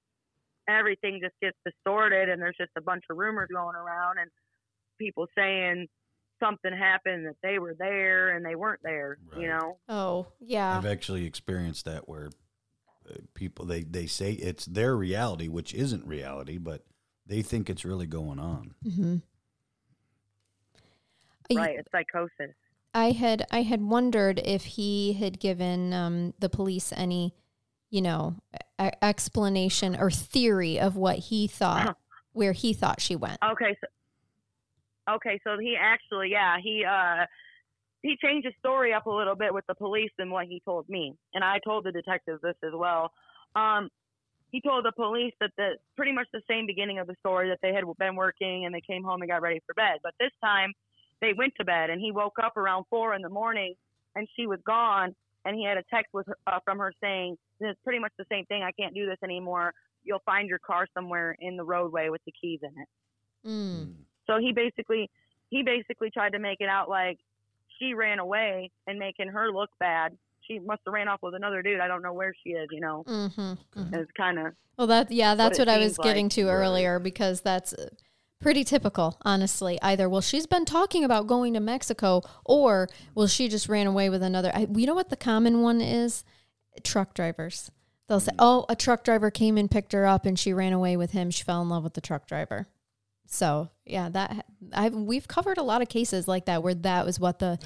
everything just gets distorted, and there's just a bunch of rumors going around, and people saying something happened that they were there and they weren't there. You know? oh yeah. I've actually experienced that where uh, people they they say it's their reality, which isn't reality, but they think it's really going on. Mm-hmm. Right? It's psychosis. I had I had wondered if he had given um, the police any, you know, e- explanation or theory of what he thought, where he thought she went. Okay, so okay, so he actually, yeah, he uh he changed his story up a little bit with the police than what he told me, and I told the detectives this as well. Um, he told the police that the pretty much the same beginning of the story that they had been working and they came home and got ready for bed, but this time they went to bed and he woke up around four in the morning and she was gone and he had a text with her, uh, from her saying it's pretty much the same thing. I can't do this anymore. You'll find your car somewhere in the roadway with the keys in it. Mm. So he basically he basically tried to make it out like she ran away and making her look bad. She must have ran off with another dude. I don't know where she is. You know, Mm-hmm. it's kind of Well, that yeah, that's it what, I was getting like. to earlier because that's uh, pretty typical, honestly. Either well, she's been talking about going to Mexico, or well, she just ran away with another. I, you know what the common one is? Truck drivers. They'll say, "Oh, a truck driver came and picked her up, and she ran away with him. She fell in love with the truck driver." So yeah, that I've we've covered a lot of cases like that where that was what the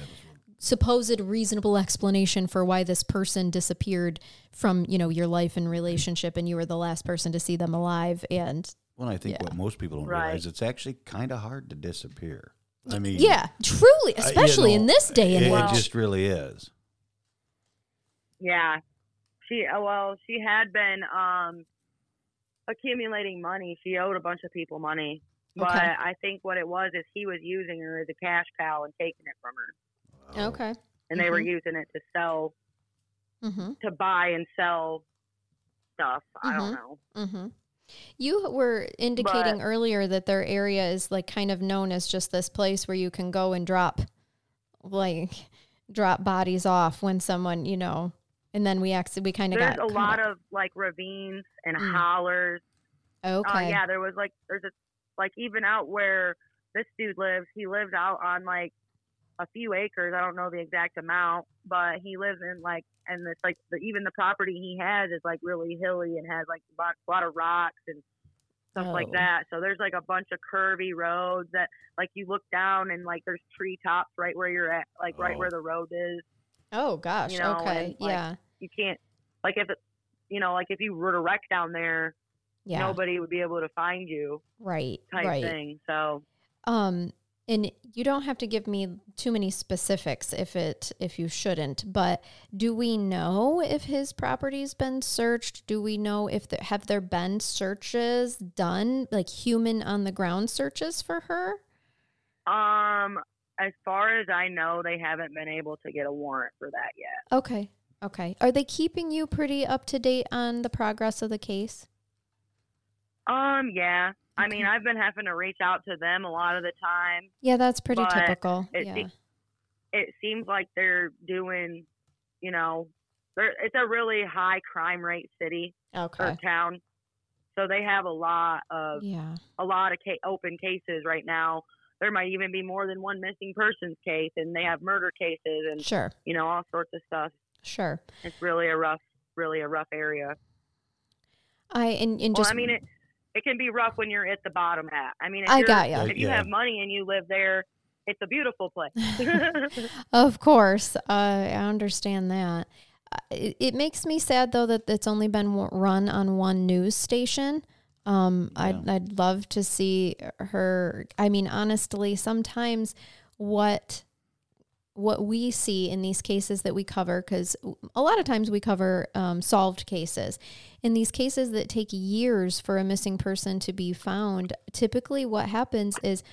supposed reasonable explanation for why this person disappeared from you know your life and relationship and you were the last person to see them alive and Well, I think Yeah. what most people don't Right. realize it's actually kind of hard to disappear. I mean, yeah truly I- you especially in this day and it, age it Well- just really is. yeah. She uh, well, she had been um accumulating money. She owed a bunch of people money, but Okay. I think what it was is he was using her as a cash cow and taking it from her, Wow. okay and they were Mhm. using it to sell mm-hmm, to buy and sell stuff. I don't Mhm. know. mm-hmm. you were indicating But- earlier that their area is like kind of known as just this place where you can go and drop like drop bodies off when someone you know and then we actually we kind of There's got a lot of like ravines and Mm. hollers. okay Uh, yeah, there was like there's a like even out where this dude lives. He lives out on like a few acres. I don't know the exact amount, but he lives in like and it's like the, even the property he has is like really hilly and has like a lot, of rocks and stuff like Oh. that. So there's like a bunch of curvy roads that like you look down and like there's treetops right where you're at, like right Oh. where the road is. oh gosh you know, okay and, like, yeah You can't like if it, you know like if you were to wreck down there, yeah nobody would be able to find you right type right thing. So Um, and you don't have to give me too many specifics if it if you shouldn't. But do we know if his property's been searched? Do we know if there, have there been searches done, like human on the ground searches for her? Um, as far as I know, they haven't been able to get a warrant for that yet. Okay, okay. Are they keeping you pretty up to date on the progress of the case? Um, yeah. I mean, I've been having to reach out to them a lot of the time. Yeah, that's pretty typical. it yeah. se- It seems like they're doing, you know, they're, it's a really high crime rate city okay. or town, so they have a lot of Yeah. a lot of ca- open cases right now. There might even be more than one missing persons case, and they have murder cases and Sure. you know all sorts of stuff. Sure. It's really a rough, really a rough area. I and, and Well, just I mean, it it can be rough when you're at the bottom at. I mean, if I you're- got ya. If you Yeah. have money and you live there, it's a beautiful place. Of course, uh, I understand that. Uh, It, it makes me sad though that it's only been run on one news station. Um, I'd, I'd love to see her. I mean, honestly, sometimes what what we see in these cases that we cover, because a lot of times we cover um, solved cases. In these cases that take years for a missing person to be found, typically what happens is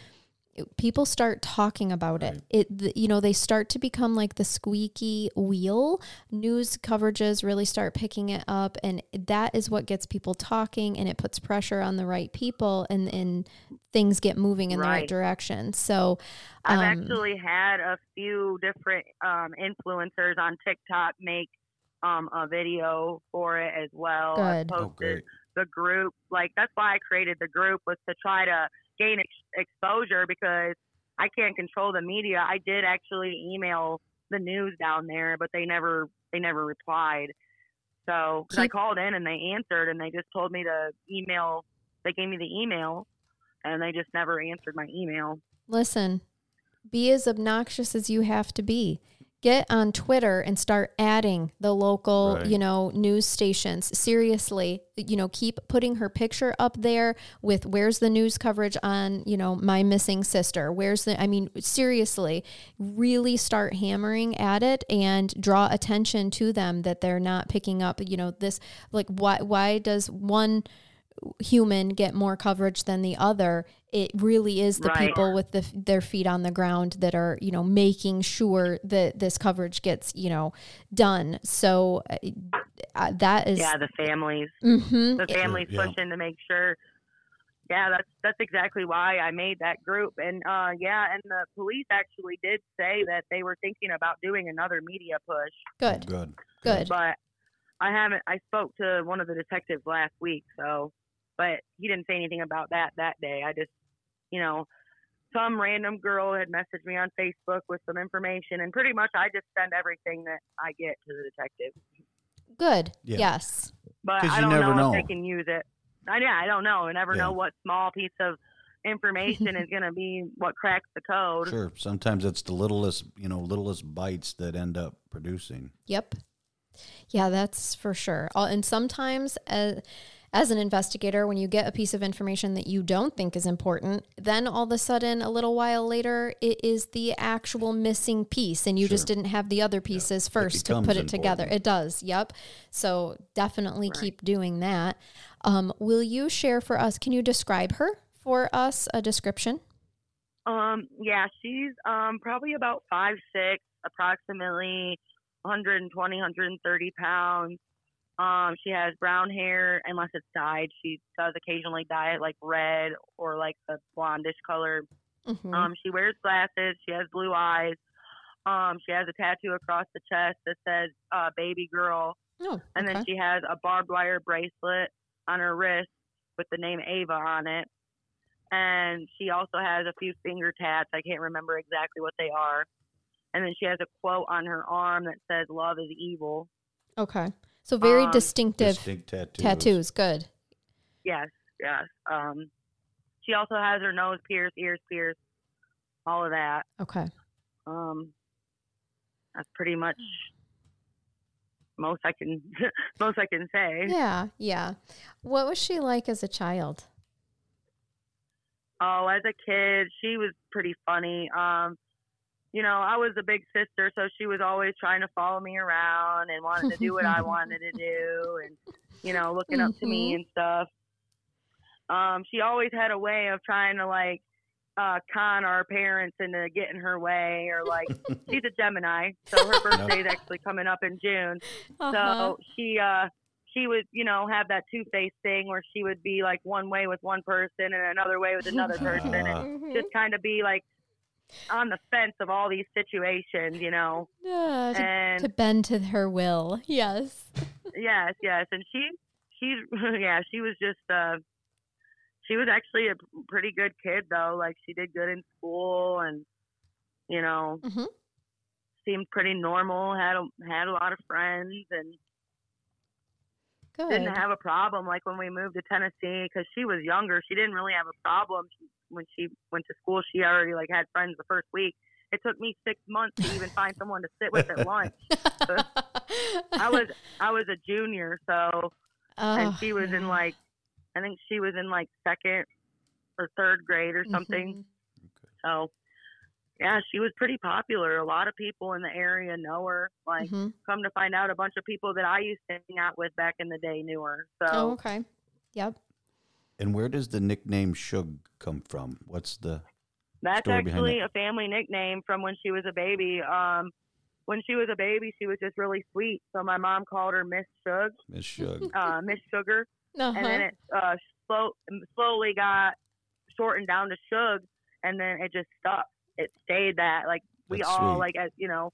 people start talking about it. It the, you know they start to become like the squeaky wheel. News coverages really start picking it up, and that is what gets people talking, and it puts pressure on the right people, and and things get moving in the right Right. direction. So, I've um, actually had a few different um, influencers on TikTok make um, a video for it as well. Good. Oh, posted great. the group. Like that's why I created the group was to try to gain ex- exposure because I can't control the media. I did actually email the news down there, but they never they never replied. So I called in and they answered and they just told me to email. They gave me the email and they just never answered my email. listen, be as obnoxious as you have to be. Get on Twitter and start adding the local, Right. you know, news stations. Seriously, you know, keep putting her picture up there with where's the news coverage on, you know, my missing sister. Where's the I mean, seriously, really start hammering at it and draw attention to them that they're not picking up, you know, this like why why does one human get more coverage than the other it really is the Right. people with the, their feet on the ground that are you know making sure that this coverage gets you know done so uh, uh, that is yeah, the families. Mhm. the families yeah. pushing to make sure. Yeah, that's that's exactly why I made that group, and uh, yeah, and the police actually did say that they were thinking about doing another media push, good Good. good but I haven't. I spoke to one of the detectives last week, so but he didn't say anything about that that day. I just, you know, some random girl had messaged me on Facebook with some information, and pretty much I just send everything that I get to the detective. good Yeah. yes But I don't never know, know. if they can use it. I, yeah, I don't know. I never Yeah. know what small piece of information is going to be what cracks the code. Sure. Sometimes it's the littlest, you know, littlest bites that end up producing. Yep. Yeah, that's for sure. Uh, And sometimes, as, as an investigator, when you get a piece of information that you don't think is important, then all of a sudden, a little while later, it is the actual missing piece, and you just didn't have the other pieces first to becomes put it together. It does. Yep. So definitely Right. keep doing that. Um, will you share for us? Can you describe her for us? A description. Um, yeah, she's um probably about five six, approximately 120, 130 pounds. Um, she has brown hair unless it's dyed. She does occasionally dye it like red or like a blondish color. Mhm. Um, she wears glasses. She has blue eyes. Um, she has a tattoo across the chest that says uh, "baby girl," oh, and then she has a barbed wire bracelet on her wrist with the name Ava on it. And she also has a few finger tats. I can't remember exactly what they are. And then she has a quote on her arm that says "Love is evil." okay. So very um, distinctive Distinct tattoos. tattoos. Good. Yes, yes. Um, she also has her nose pierced, ears pierced, all of that. Okay. Um, that's pretty much most I can most I can say. Yeah, yeah. What was she like as a child? Oh, as a kid, she was pretty funny. Um, you know, I was a big sister, so she was always trying to follow me around and wanted to do what I wanted to do, and you know, looking up to me and stuff. Um, she always had a way of trying to like uh, con our parents into getting her way, or like she's a Gemini, so her birthday is actually coming up in June. Uh-huh. So she uh she would, you know, have that two faced thing where she would be like one way with one person and another way with another person and Ah. Mhm. just kind of be like on the fence of all these situations, you know. Yeah, to, And to bend to her will. Yes. yes, yes. And she she's yeah, she was just uh she was actually a pretty good kid though. Like she did good in school and you know, mm-hmm. seemed pretty normal, had a, had a lot of friends and Good. didn't have a problem like when we moved to Tennessee because she was younger. She didn't really have a problem She- when she went to school. She already like had friends the first week. It took me six months to even find someone to sit with at lunch. I was I was a junior, so and Oh, she was in like I think she was in like second or third grade or something. Mhm. So yeah, she was pretty popular. A lot of people in the area know her. Like Mhm. come to find out, a bunch of people that I used to hang out with back in the day knew her. So. Oh, okay. Yep. And where does the nickname Shug come from? What's the That's story behind actually that? a family nickname from when she was a baby. Um, when she was a baby, she was just really sweet. So my mom called her Miss Shug, Miss Shug. uh, Miss Sugar, Uh-huh. and then it uh, slow, slowly got shortened down to Shug, and then it just stuck. It stayed that. Like we That's all sweet. like as you know,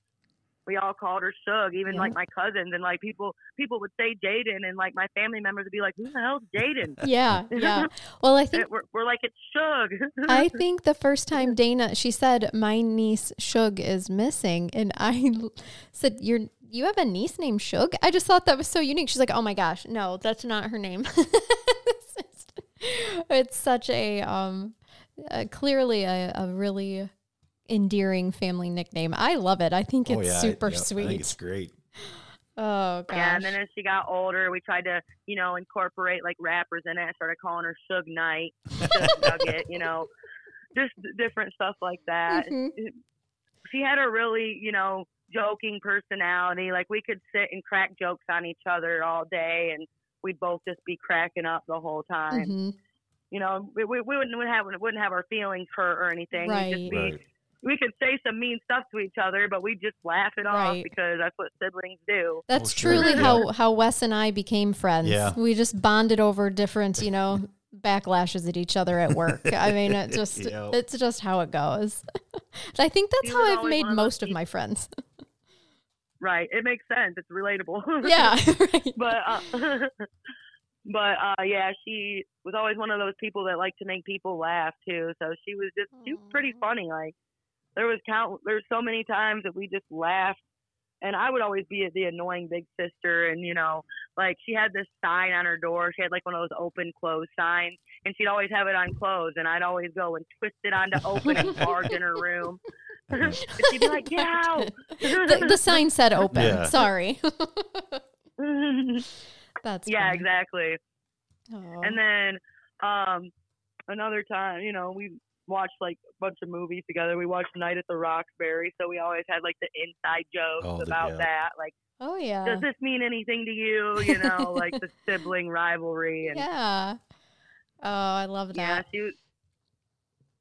we all called her Shug. Even Yeah. like my cousins and like people people would say Jaden, and like my family members would be like, "Who the hell's Jaden?" yeah, yeah. Well, I think we're, we're like, "It's Shug." I think the first time Dana, she said, "My niece Shug is missing," and I said, "You're you have a niece named Shug?" I just thought that was so unique. She's like, "Oh my gosh, no, that's not her name." it's such a um, uh, clearly a, a really endearing family nickname. I love it. I think it's oh, yeah. super yeah, sweet. I think it's great. oh gosh. Yeah, and then as she got older, we tried to, you know, incorporate like rappers in it. I started calling her Suge Knight, Suge Nugget, you know, just different stuff like that. Mhm. She had a really, you know, joking personality. Like we could sit and crack jokes on each other all day, and we'd both just be cracking up the whole time. Mhm. You know, we, we, we wouldn't have wouldn't have our feelings hurt or anything. We'd just be Right. We could say some mean stuff to each other, but we just laugh it off because that's what siblings do. That's sure. truly Yeah. how how Wes and I became friends. Yeah. We just bonded over different, you know, backlashes at each other at work. I mean, it just Yep. it's just how it goes. And I think that's He how I've made one of most of my friends. Right. It makes sense. It's relatable. yeah, right. but uh, but uh, yeah, she was always one of those people that like to make people laugh too. So she was just she was pretty funny. Like there was count there's so many times that we just laughed. And I would always be the annoying big sister, and you know, like she had this sign on her door. She had like one of those open close signs, and she'd always have it on close, and I'd always go and twist it onto open and barge in her room. she'd be like, "Get out!" the, the sign said open. Yeah. Sorry. That's yeah, funny. exactly. Aw. And then um another time, you know, we watched like a bunch of movies together. We watched Night at the Roxbury, so we always had like the inside jokes Oh, the- about yeah. that. Like, oh yeah. does this mean anything to you? You know, like the sibling rivalry and yeah. Oh, I love that. yeah, that. she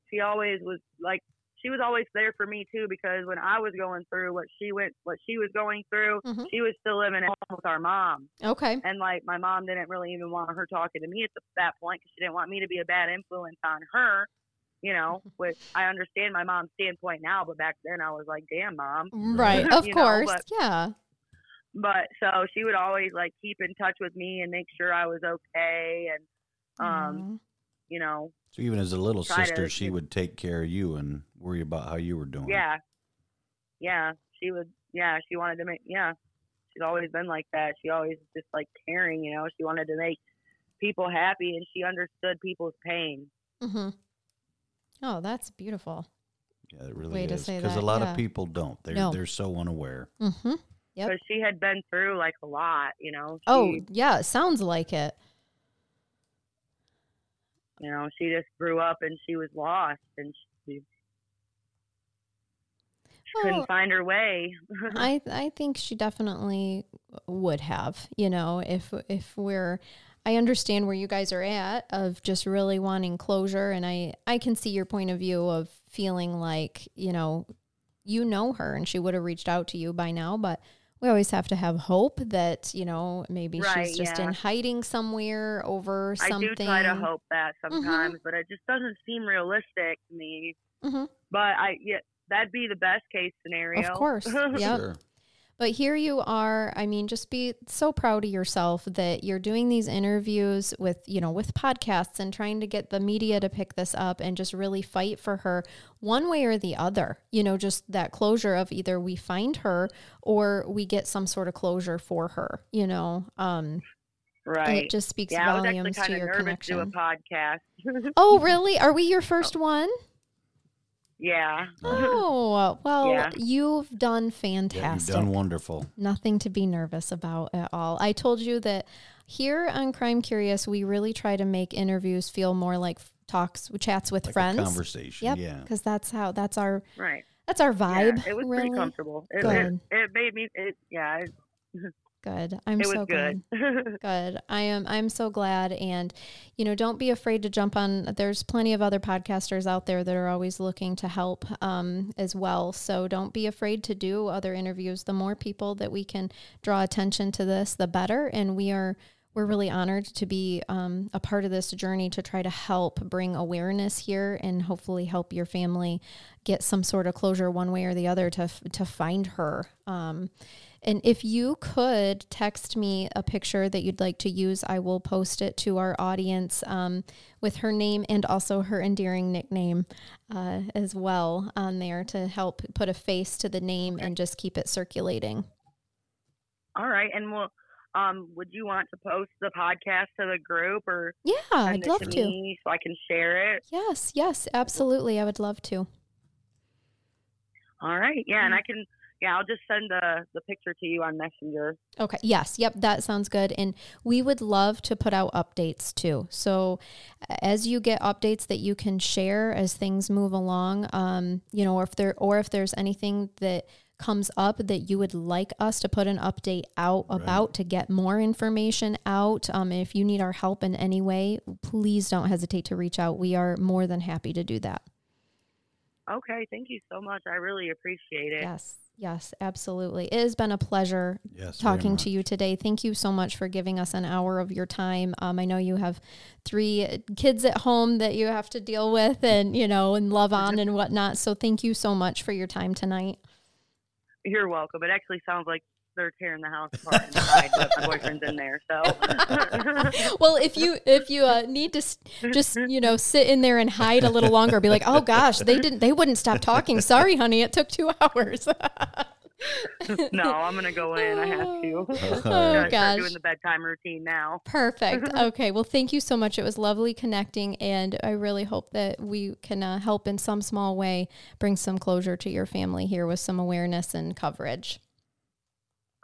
she always was like she was always there for me too because when I was going through what she went what she was going through, Mhm. she was still living at home with our mom. Okay. and like my mom didn't really even want her talking to me at the, that point because she didn't want me to be a bad influence on her you know which i understand my mom's standpoint now but back then i was like damn mom Right. Of You know, course. but- yeah. but so she would always like keep in touch with me and make sure i was okay and um you know So even as a little Try to- sister, she would take care of you and worry about how you were doing. yeah yeah she would yeah she wanted to make yeah she's always been like that she always just like caring you know she wanted to make people happy and she understood people's pain hmm Oh, that's beautiful. Yeah, it really Way is. Because a lot yeah. of people don't. They're No. they're so unaware. Mm-hmm. Yep. because she had been through like a lot, you know. She, Oh, yeah. It sounds like it. you know, she just grew up and she was lost and she, she Oh. couldn't find her way. I I think she definitely would have, you know, if if we're I understand where you guys are at of just really wanting closure and I I can see your point of view of feeling like, you know, you know her and she would have reached out to you by now, but we always have to have hope that, you know, maybe Right, she's just yeah. in hiding somewhere over something. I do try to hope that sometimes, but it just doesn't seem realistic to me. Mhm. But I yeah, that'd be the best case scenario. Of course. Yep. Sure. But here you are. I mean, just be so proud of yourself that you're doing these interviews with, you know, with podcasts and trying to get the media to pick this up and just really fight for her one way or the other. You know, just that closure of either we find her or we get some sort of closure for her, you know. Um and right. it just speaks yeah, I was actually volumes kind to of your nervous to do a connection. podcast. Oh, really? Are we your first one? Yeah. Oh, well, Yeah. you've done Yeah, you've fantastic. done wonderful. Nothing to be nervous about at all. I told you that here on Crime Curious, we really try to make interviews feel more like talks, chats with Like a friends. conversation. Yep, Yeah. because that's how that's our Right. that's our vibe. Yeah, it was really. pretty comfortable. It, Good. it, it made me. It, yeah. It, Good. I'm so good. glad. Good. I am I'm so glad and you know, don't be afraid to jump on there's plenty of other podcasters out there that are always looking to help um, as well. So don't be afraid to do other interviews. The more people that we can draw attention to this, the better and we are we're really honored to be um, a part of this journey to try to help bring awareness here and hopefully help your family get some sort of closure one way or the other to to find her. Um, and if you could text me a picture that you'd like to use, I will post it to our audience um, with her name and also her endearing nickname uh, as well on there to help put a face to the name and just keep it circulating. All right, and we'll. Um, would you want to post the podcast to the group or Yeah, I'd love to to. so I can share it? Yes, yes, absolutely. I would love to. All right, yeah, and Mm. I can. Yeah, I'll just send the the picture to you on Messenger. Okay. Yes. Yep. That sounds good. And we would love to put out updates too. So as you get updates that you can share as things move along, um, you know, or if there or if there's anything that comes up that you would like us to put an update out about to get more information out. Um, if you need our help in any way, please don't hesitate to reach out. We are more than happy to do that. Okay, thank you so much. I really appreciate it. Yes. Yes, absolutely. It has been a pleasure Yes, talking to you today. Thank you so much for giving us an hour of your time. Um, I know you have three kids at home that you have to deal with and, you know, and love on and whatnot. So thank you so much for your time tonight. You're welcome. It actually sounds like they're tearing the house apart inside, but my boyfriend's in there, so. well, if you if you uh, need to just you know sit in there and hide a little longer, be like, oh gosh, they didn't they wouldn't stop talking. Sorry, honey, it took two hours. no, I'm gonna go in. I have to. oh Gotta start gosh. doing the bedtime routine now. Perfect. Okay. Well, thank you so much. It was lovely connecting, and I really hope that we can uh, help in some small way bring some closure to your family here with some awareness and coverage.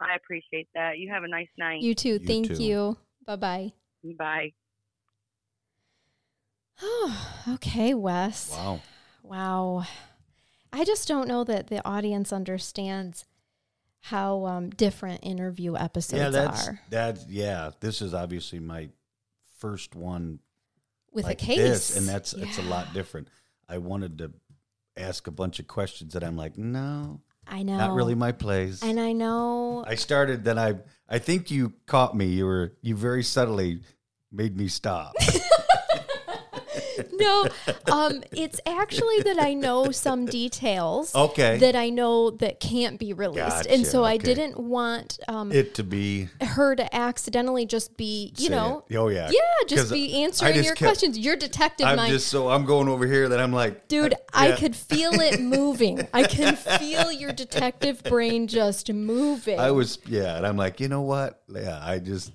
I appreciate that. You have a nice night. You too. You thank too. you. Bye bye. Bye. Oh, okay, Wes. Wow. Wow. I just don't know that the audience understands how um, different interview episodes yeah, that's are that's yeah. This is obviously my first one with like a case, this, and that's it's a lot different. I wanted to ask a bunch of questions that I'm like, no, I know. not really my place. And I know I started, then I I think you caught me. You were you very subtly made me stop. no, um, it's actually that I know some details Okay. that I know that can't be released, and Gotcha, so I didn't want um, it to be her to accidentally just be, you know, it. Oh yeah. yeah, just be answering just your kept- questions. Your detective I'm mind, just so I'm going over here that I'm like, dude. uh, I yeah. could feel it moving. I can feel your detective brain just moving. I was yeah, and I'm like, you know what? Yeah, I just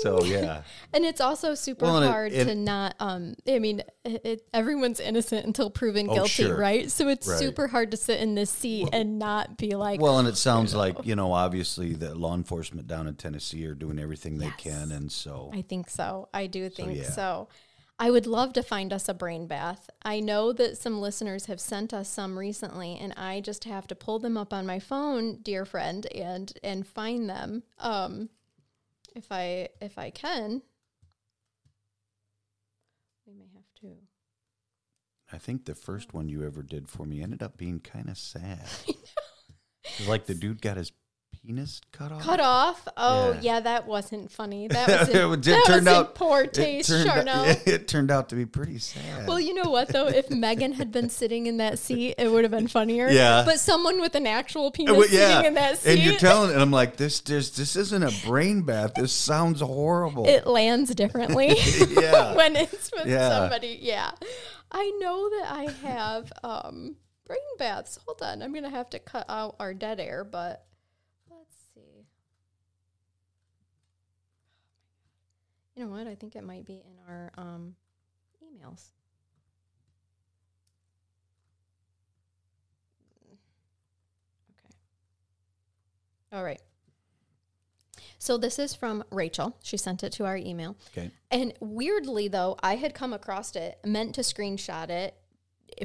so yeah. And it's also super Well, and it- hard it- to not. Um, I mean, it, it, everyone's innocent until proven Oh, guilty, sure. right? So it's Right. super hard to sit in this seat and not be like, Well, and it sounds like you know, obviously, the law enforcement down in Tennessee are doing everything they Yes. can, and so I think so. I do think yeah. so. I would love to find us a brain bath. I know that some listeners have sent us some recently, and I just have to pull them up on my phone, dear friend, and and find them. Um, if I if I can, we may have to. I think the first one you ever did for me ended up being kind of sad. Like the dude got his penis cut off. Cut off? Oh, Yeah. yeah, that wasn't funny. That was in, It that turned was in out- poor It taste, turned out- Charnell. it turned out to be pretty sad. Well, you know what though? If Megan had been sitting in that seat, it would have been funnier. Yeah. But someone with an actual penis well, yeah, sitting in that seat, and you're telling, and I'm like, this, this, this isn't a brain bath. This sounds horrible. it lands differently yeah, when it's with Yeah. somebody. Yeah. I know that I have um, brain baths. Hold on. I'm going to have to cut out our dead air, but let's see. You know what? I think it might be in our um, emails. Okay. All right. So this is from Rachel. She sent it to our email. okay. And weirdly, though, I had come across it, meant to screenshot it,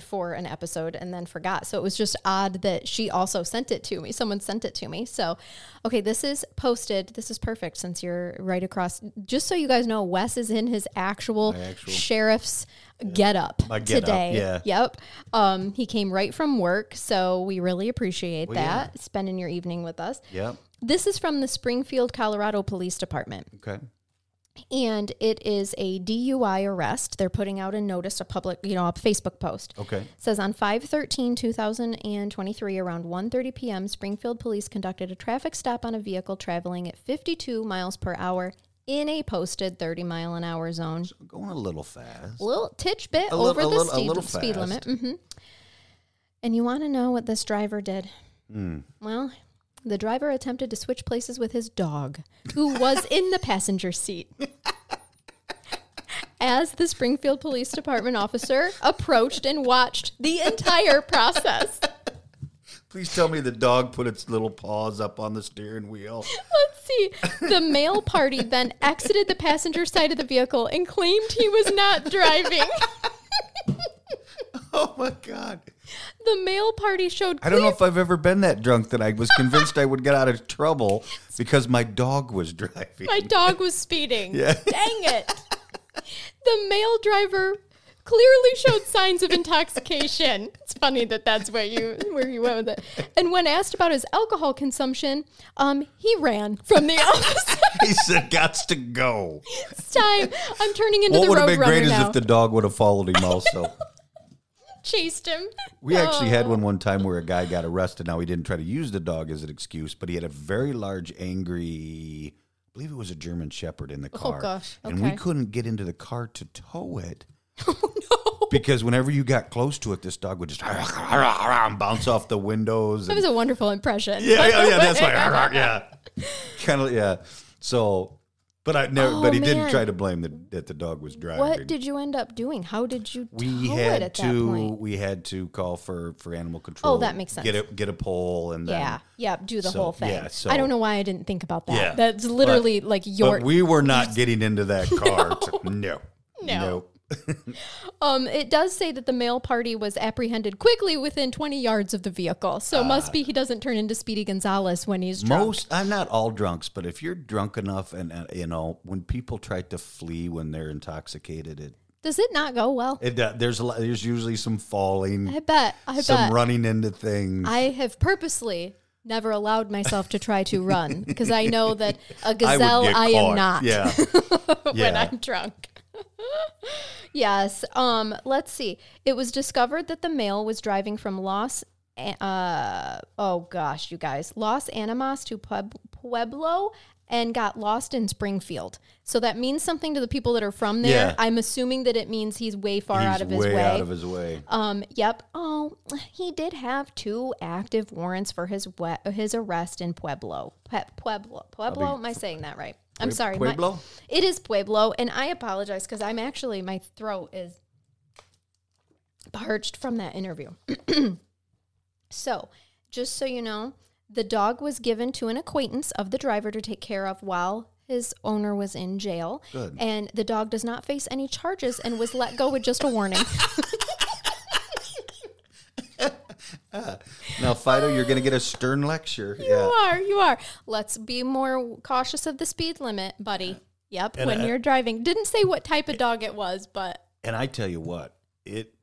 for an episode and then forgot. So it was just odd that she also sent it to me. Someone sent it to me. So, okay, this is posted. This is perfect since you're right across. Just so you guys know, Wes is in his actual, actual- sheriff's get up get up, today. yeah. Yep. Um, he came right from work, so we really appreciate Well, that spending your evening with us. Yep. This is from the Springfield, Colorado Police Department Okay. And it is a DUI arrest. They're putting out a notice, a public, you know, a Facebook post. Okay. It says on 5-13-2023 around 1:30 p.m. Springfield police conducted a traffic stop on a vehicle traveling at 52 miles per hour in a posted 30 mile an hour zone. Going a little fast. A little titch bit little- over the little- speed, speed limit. fast. hmm And you want to know what this driver did? Hmm. Well, the driver attempted to switch places with his dog, who was in the passenger seat. As the Springfield Police Department officer approached and watched the entire process. Please tell me the dog put its little paws up on the steering wheel. Let's see. The male party then exited the passenger side of the vehicle and claimed he was not driving. Oh my god. The male party showed I don't know if I've ever been that drunk that I was convinced I would get out of trouble because my dog was driving. My dog was speeding. Yeah. Dang it. The male driver clearly showed signs of intoxication. It's funny that that's where you where you went with it. And when asked about his alcohol consumption, um, he ran from the office. he said, "Gots to go." it's time. I'm turning into What the would have been great is now. if the dog would have followed him also. Chased him. We actually had Oh. one one time where a guy got arrested. Now he didn't try to use the dog as an excuse, but he had a very large, angry, I believe it was a German Shepherd in the oh, car. Oh, gosh. And we couldn't get into the car to tow it Oh no. because whenever you got close to it, this dog would just bounce off the windows. That was a wonderful impression. yeah, yeah, yeah, that's why. Yeah, kind of, yeah. So, but I never. Oh, but he man. didn't try to blame the, that the dog was driving. What did you end up doing? How did you we had it at that to point? we had to call for for animal oh, control. Oh, that makes sense. Get a get a pole and then Yeah, yeah, do the so, whole thing. yeah, so- I don't know why I didn't think about that. Yeah, That's literally like your But we were not getting into that car. to- no, No. no. Um, it does say that the male party was apprehended quickly within 20 yards of the vehicle. So must be he doesn't turn into Speedy Gonzalez when he's drunk. Most I'm not all drunks, but if you're drunk enough, and uh, you know when people try to flee when they're intoxicated, it, Does it not go well? it uh, there's a lot, there's usually some falling, I bet. I bet some bet. running into things. I have purposely never allowed myself to try to run because I know that a gazelle get I, am not Yeah, when yeah. I'm drunk. yes. Um, let's see. It was discovered that the male was driving from Los uh oh gosh, you guys. Los Animas to Pueblo and got lost in Springfield. So that means something to the people that are from there. Yeah. I'm assuming that it means he's way far He's out of his way way. out of his way. Um, yep. Oh, he did have two active warrants for his we- his arrest in Pueblo. Pe- Pueblo. Pueblo. Am I saying that right? I'm Pue- sorry. my- it is Pueblo, and I apologize because I'm actually my throat is parched from that interview. so, just so you know, the dog was given to an acquaintance of the driver to take care of while his owner was in jail. Good. And the dog does not face any charges and was let go with just a warning. Now, Fido, you're going to get a stern lecture. You yeah. are, you are. Let's be more cautious of the speed limit, buddy. Yep, And when I- you're driving. Didn't say what type of dog it was, but And I tell you what, it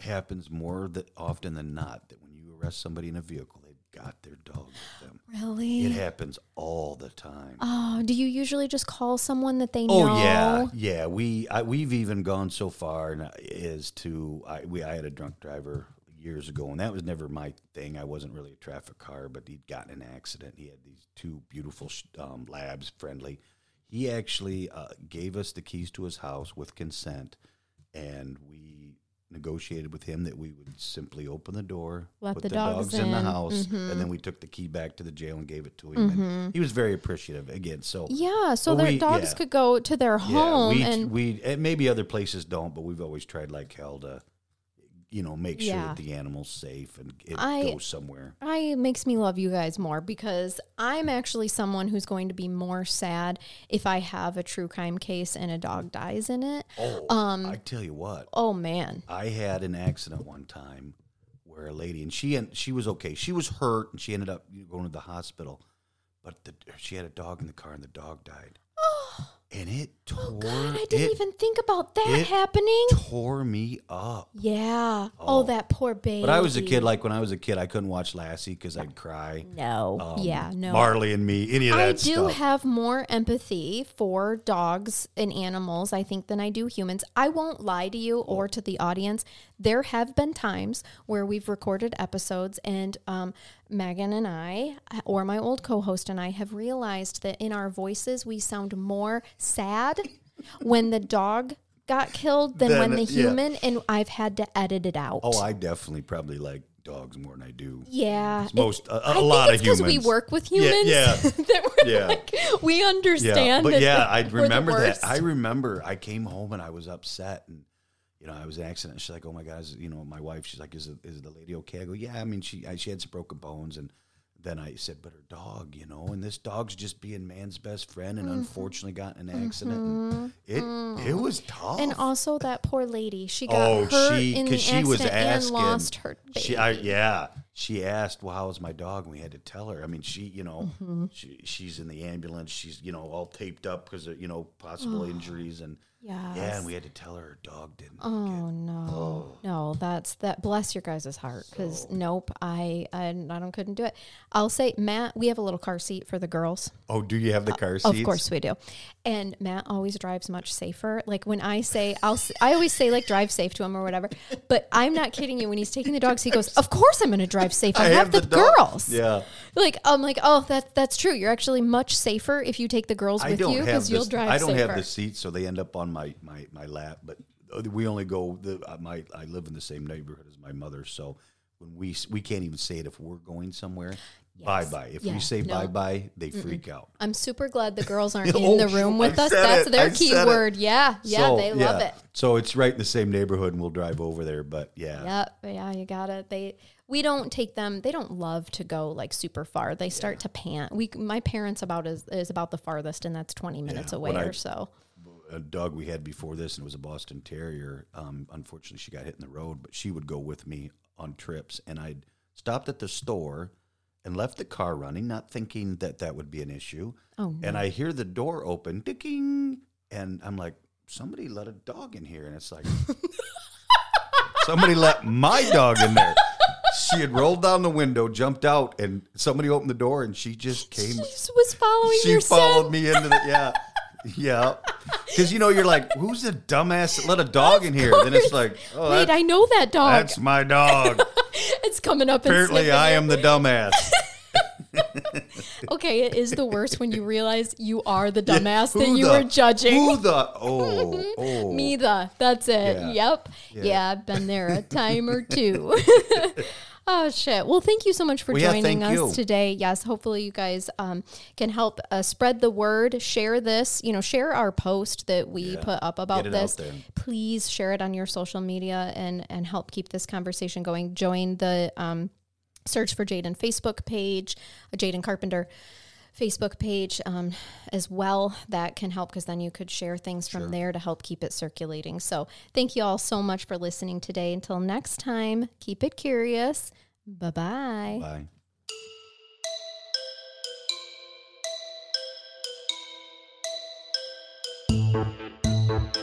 happens more that often than not that when you arrest somebody in a vehicle, they've got their dog with them. really. It happens all the time. Oh, do you usually just call someone that they Oh know? yeah, yeah. We I, we've even gone so far as to I we I had a drunk driver years ago, and that was never my thing. I wasn't really a traffic car, but he'd gotten an accident. He had these two beautiful um, labs, friendly. He actually uh, gave us the keys to his house with consent, and we negotiated with him that we would simply open the door, Let put the dogs in. the in. house, Mhm. and then we took the key back to the jail and gave it to him. And he was very appreciative again. So Yeah, so their we- dogs yeah. could go to their home we, and we and maybe other places don't, but we've always tried like hell to you know make sure Yeah. that the animal's safe and it I- goes somewhere. I it makes me love you guys more because I'm actually someone who's going to be more sad if I have a true crime case and a dog dies in it. Oh, Um, I tell you what, Oh man. I had an accident one time where a lady and she and she was okay. She was hurt and she ended up going to the hospital, but the, she had a dog in the car and the dog died, and it tore. Oh God, I didn't it even think about that it happening. tore me up. Yeah. Oh, Oh. that poor baby. But I was a kid. Like when I was a kid, I couldn't watch Lassie because I'd cry. no. Um, yeah, no. Marley and me, any of that I do stuff. have more empathy for dogs and animals, I think, than I do humans. I won't lie to you or to the audience. There have been times where we've recorded episodes, and um, Megan and I, or my old co host and I, have realized that in our voices we sound more sad when the dog got killed than when the yeah. human, and I've had to edit it out. oh, I definitely probably like dogs more than I do. yeah. Most a, a lot of it's because humans. we work with humans. yeah. that we're Yeah. like, we Yeah, understand. but that yeah, I remember that. I remember I came home and I was upset and you know I was an accident. She's like, "Oh my god!" is- You know, my wife. She's like, "Is it, is the lady okay?" I go, "Yeah." I mean, she I, she had some broken bones and. Then I said, but her dog, you know, and this dog's just being man's best friend, and unfortunately got in an accident. And it it was tough. Mm-hmm. And also that poor lady, she got oh, hurt she in the she accident was and asking. lost her baby. She, I, yeah, she asked, "Well, how's my dog?" And we had to tell her. I mean, she, you know, Mm-hmm. she, she's in the ambulance. She's, you know, all taped up because of you know possible injuries, and yes. yeah, and we had to tell her her dog didn't. Oh no, oh. no, that's that. Bless your guys' heart, because nope, I, I, I don't couldn't do it. I'll say, Matt, we have a little car seat for the girls. oh, do you have the uh, car seats? Of course we do. And Matt always drives much safer. Like when I say, I'll, I always say like drive safe to him or whatever. But I'm not kidding you. When he's taking the dogs, he goes, "Of course I'm going to drive safe. I, have, the, dog. girls." Yeah, Like I'm like, oh, that that's true. You're actually much safer if you take the girls I with you because you'll drive I don't safer. have the seats, so they end up on my my my lap. But we only go. The uh, my I live in the same neighborhood as my mother, so when we we can't even say it if we're going somewhere. Bye bye. If Yeah, we say no. bye bye, they freak out. I'm super glad the girls aren't Oh, in the room with I us. That's it. their I key said it. word. Yeah, yeah, So, they love it. So it's right in the same neighborhood, and we'll drive over there. But yeah, Yep, yeah, you got it. They we don't take them. They don't love to go like super far. They start to pant. We my parents about is is about the farthest, and that's 20 minutes Yeah, away when I- or so. A dog we had before this, and it was a Boston Terrier. Um, unfortunately, she got hit in the road, but she would go with me on trips, and I'd stopped at the store and left the car running, not thinking that that would be an issue. Oh, no. And I hear the door open, dicking, and I'm like, somebody let a dog in here, and it's like, somebody let my dog in there. She had rolled down the window, jumped out, and somebody opened the door, and she just came She was following she followed sin. me into the yeah yeah because you know you're like who's the dumbass that let a dog in here then it's like oh Wait, I know that dog. that's my dog it's coming up. Apparently i am the dumbass Okay, it is the worst when you realize you are the dumbass that you the- were judging. who the oh oh Me the. That's it. Yeah. Yep. Yeah. Yeah. I've been there a time or two. Oh shit. Well, thank you so much for Well, joining thank us you. today. Yes, hopefully you guys um, can help uh, spread the word. Share this. You know, share our post that we Yeah. put up about Get it out this. Please share it on your social media and and help keep this conversation going. Join the um, search for Jaden Facebook page, Jaden Carpenter. Facebook page um, as well. That can help because then you could share things from there to help keep it circulating. So, thank you all so much for listening today. Until next time, keep it curious. Bye bye. Thank